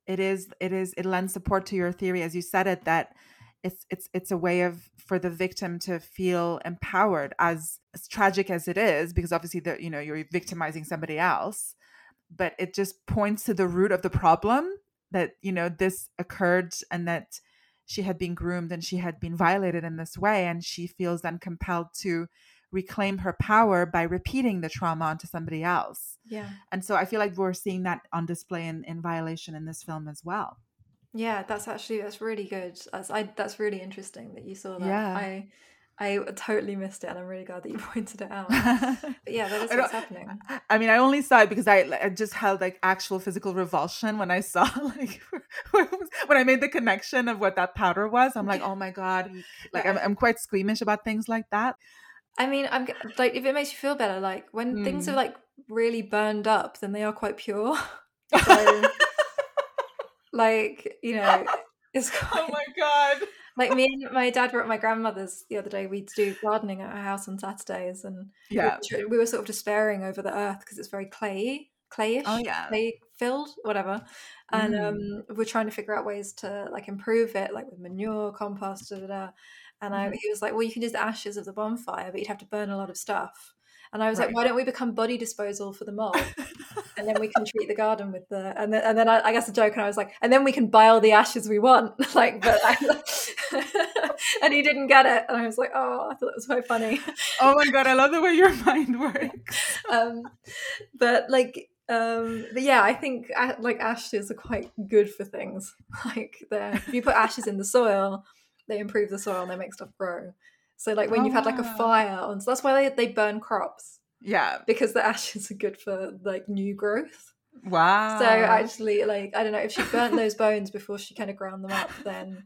it is it is it lends support to your theory as you said it that it's it's it's a way of for the victim to feel empowered as as tragic as it is because obviously that you know you're victimizing somebody else. But it just points to the root of the problem that you know this occurred and that she had been groomed and she had been violated in this way. And she feels then compelled to reclaim her power by repeating the trauma onto somebody else.
Yeah.
And so i feel like we're seeing that on display in, in violation in this film as well
Yeah, that's actually that's really good. That's I that's really interesting that you saw that.
Yeah.
I I totally missed it, and I'm really glad that you pointed it out. But yeah, that is what's happening.
I mean, I only saw it because I, I just held like actual physical revulsion when I saw like when I made the connection of what that powder was. I'm like, oh my god, like I'm, I'm quite squeamish about things like that.
I mean, I'm like, if it makes you feel better, like when things
Mm.
are like really burned up, then they are quite pure. So, like you know, it's quite,
oh my god.
like me and my dad were at my grandmother's the other day. We'd do gardening at her house on Saturdays, and
Yeah.
tr- we were sort of despairing over the earth because it's very clayey clayish,
Oh, yeah.
clay filled, whatever. And
Mm.
um, we're trying to figure out ways to like improve it, like with manure, compost, da da da. And I,
Mhm.
he was like, "Well, you can use the ashes of the bonfire, but you'd have to burn a lot of stuff." And I was
Right.
like, "Why don't we become body disposal for the mold, and then we can treat the garden with the and then and then I, I guess a joke, and I was like, and then we can buy all the ashes we want, like, but I, and he didn't get it, and I was like, oh, I thought it was quite funny.
oh my god, I love the way your mind works.
um, but like um but yeah i think like ashes are quite good for things like they're if you put ashes in the soil they improve the soil and they make stuff grow so like when
Oh,
you've had like a
ah.
fire on so that's why they, they burn crops
Yeah.
because the ashes are good for like new growth
Wow.
so actually like i don't know if she burnt those bones before she kind of ground them up then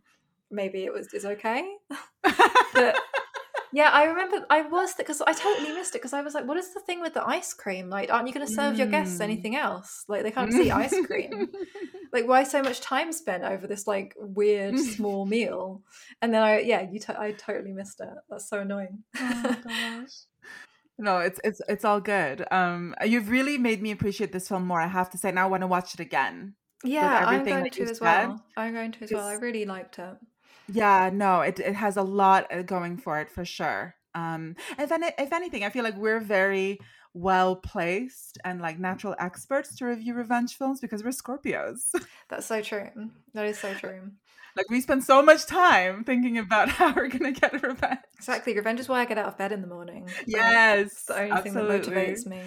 maybe it was is okay but yeah, I remember I was because I totally missed it because I was like, "What is the thing with the ice cream? Like, aren't you going to serve your guests
Mm.
anything else? Like, they can't see ice cream. Like, why so much time spent over this like weird small meal?" And then I, yeah, you, to- I totally missed it. That's so annoying.
Oh gosh. No, it's it's it's all good. Um, you've really made me appreciate this film more. I have to say, now I want to watch it again.
yeah, I'm going to as well. I'm going to as well. I really liked it.
Yeah, no, it it has a lot uh, going for it for sure. Um, if any, if anything, I feel like we're very well placed and like natural experts to review revenge films because we're Scorpios.
That's so true. That is so true.
like we spend so much time thinking about how we're gonna get revenge.
Exactly. Revenge is why I get out of bed in the morning.
Yes,
It's the only
absolutely.
thing that motivates me.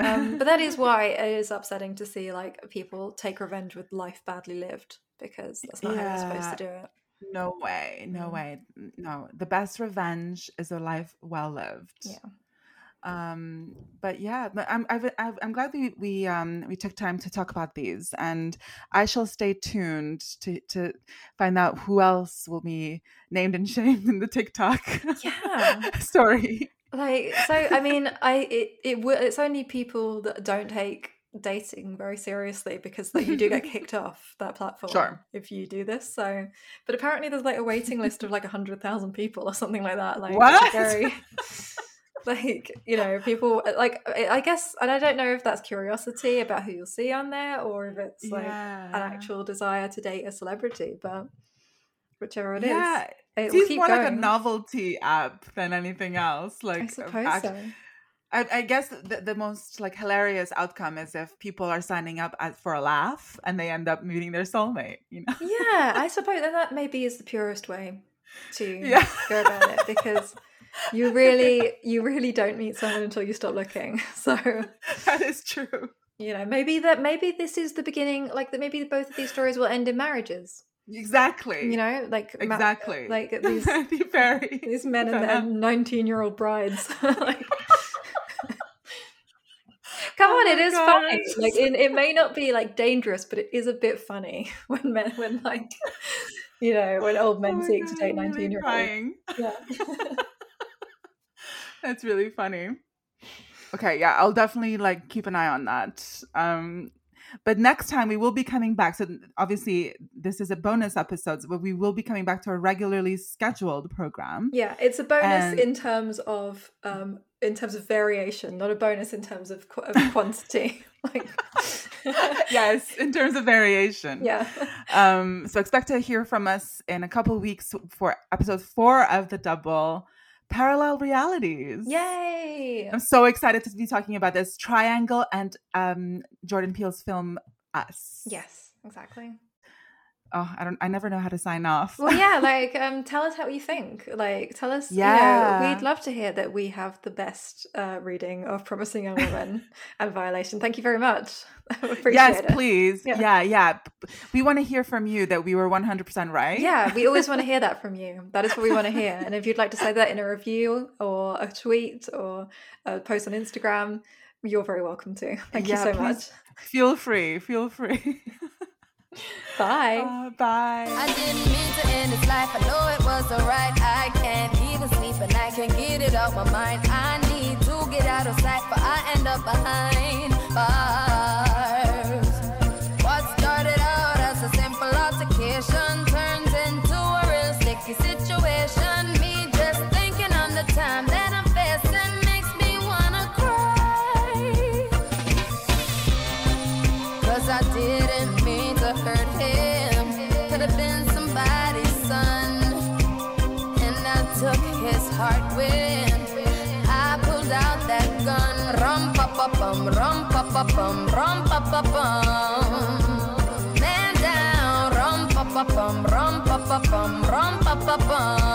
Um, but that is why it is upsetting to see like people take revenge with life badly lived because that's not how you're supposed to do it.
No way, no
Mm.
way, no. The best revenge is a life well lived.
Yeah.
Um, but yeah, but I'm I've, I'm glad we we um we took time to talk about these, and I shall stay tuned to to find out who else will be named and shamed in the TikTok
Yeah.
story.
Like so, I mean, I it it it's only people that don't take dating very seriously because like you do get kicked off that platform
Sure.
if you do this. So, but apparently there's like a waiting list of like a hundred thousand people or something like that. Like
What?
Very, like you know, people like I guess, and I don't know if that's curiosity about who you'll see on there or if it's like an actual desire to date a celebrity, but whichever it is,
yeah,
it
it
will
seems
keep
more like a novelty app than anything else. Like
I
uh,
suppose
act-
so.
I, I guess the, the most like hilarious outcome is if people are signing up as, for a laugh and they end up meeting their soulmate. You know?
Yeah, I suppose and that maybe is the purest way to
Yeah.
go about it because you really you really don't meet someone until you stop looking. So,
that is true.
you know, maybe that maybe this is the beginning like that maybe both of these stories will end in marriages.
Exactly.
You know, like ma-
exactly.
like these
very
these men and their 19-year-old brides. like, Come
Oh
on, it is
God,
funny. Like it, it may not be like dangerous, but it is a bit funny when men when like you know, when old
Oh
men
my
seek
God,
to date 19 year olds. Yeah.
That's really funny. Okay, yeah, I'll definitely like keep an eye on that. Um but next time we will be coming back. So obviously this is a bonus episode, but we will be coming back to a regularly scheduled program.
yeah, it's a bonus
And-
in terms of um in terms of variation, not a bonus in terms of, qu- of quantity. like
yes, in terms of variation.
Yeah.
Um, so expect to hear from us in a couple weeks for episode four of the double parallel realities.
Yay.
I'm so excited to be talking about this triangle and um, Jordan Peele's film Us.
Yes, exactly.
Oh, I don't. I never know how to sign off.
Well, yeah, like um, tell us how you think. Like, tell us.
Yeah.
you know, we'd love to hear that we have the best uh, reading of Promising Young Woman and Violation. Thank you very much. Appreciate
yes,
it.
please.
Yeah.
Yeah, yeah. We want to hear from you that we were 100% right.
Yeah, we always want to hear that from you. That is what we want to hear. And if you'd like to say that in a review or a tweet or a post on Instagram, you're very welcome to. Thank
Yeah,
you so much.
Feel free. Feel free.
Bye.
Uh, bye.
I didn't mean to end this life. I know it wasn't right. I can't even sleep and I can't get it out my mind. I need to get out of sight, but I end up behind bars. Pa bum, rum pa pa bum. Man down, rum pa pa bum, rum pa pa bum, rum pa pa bum.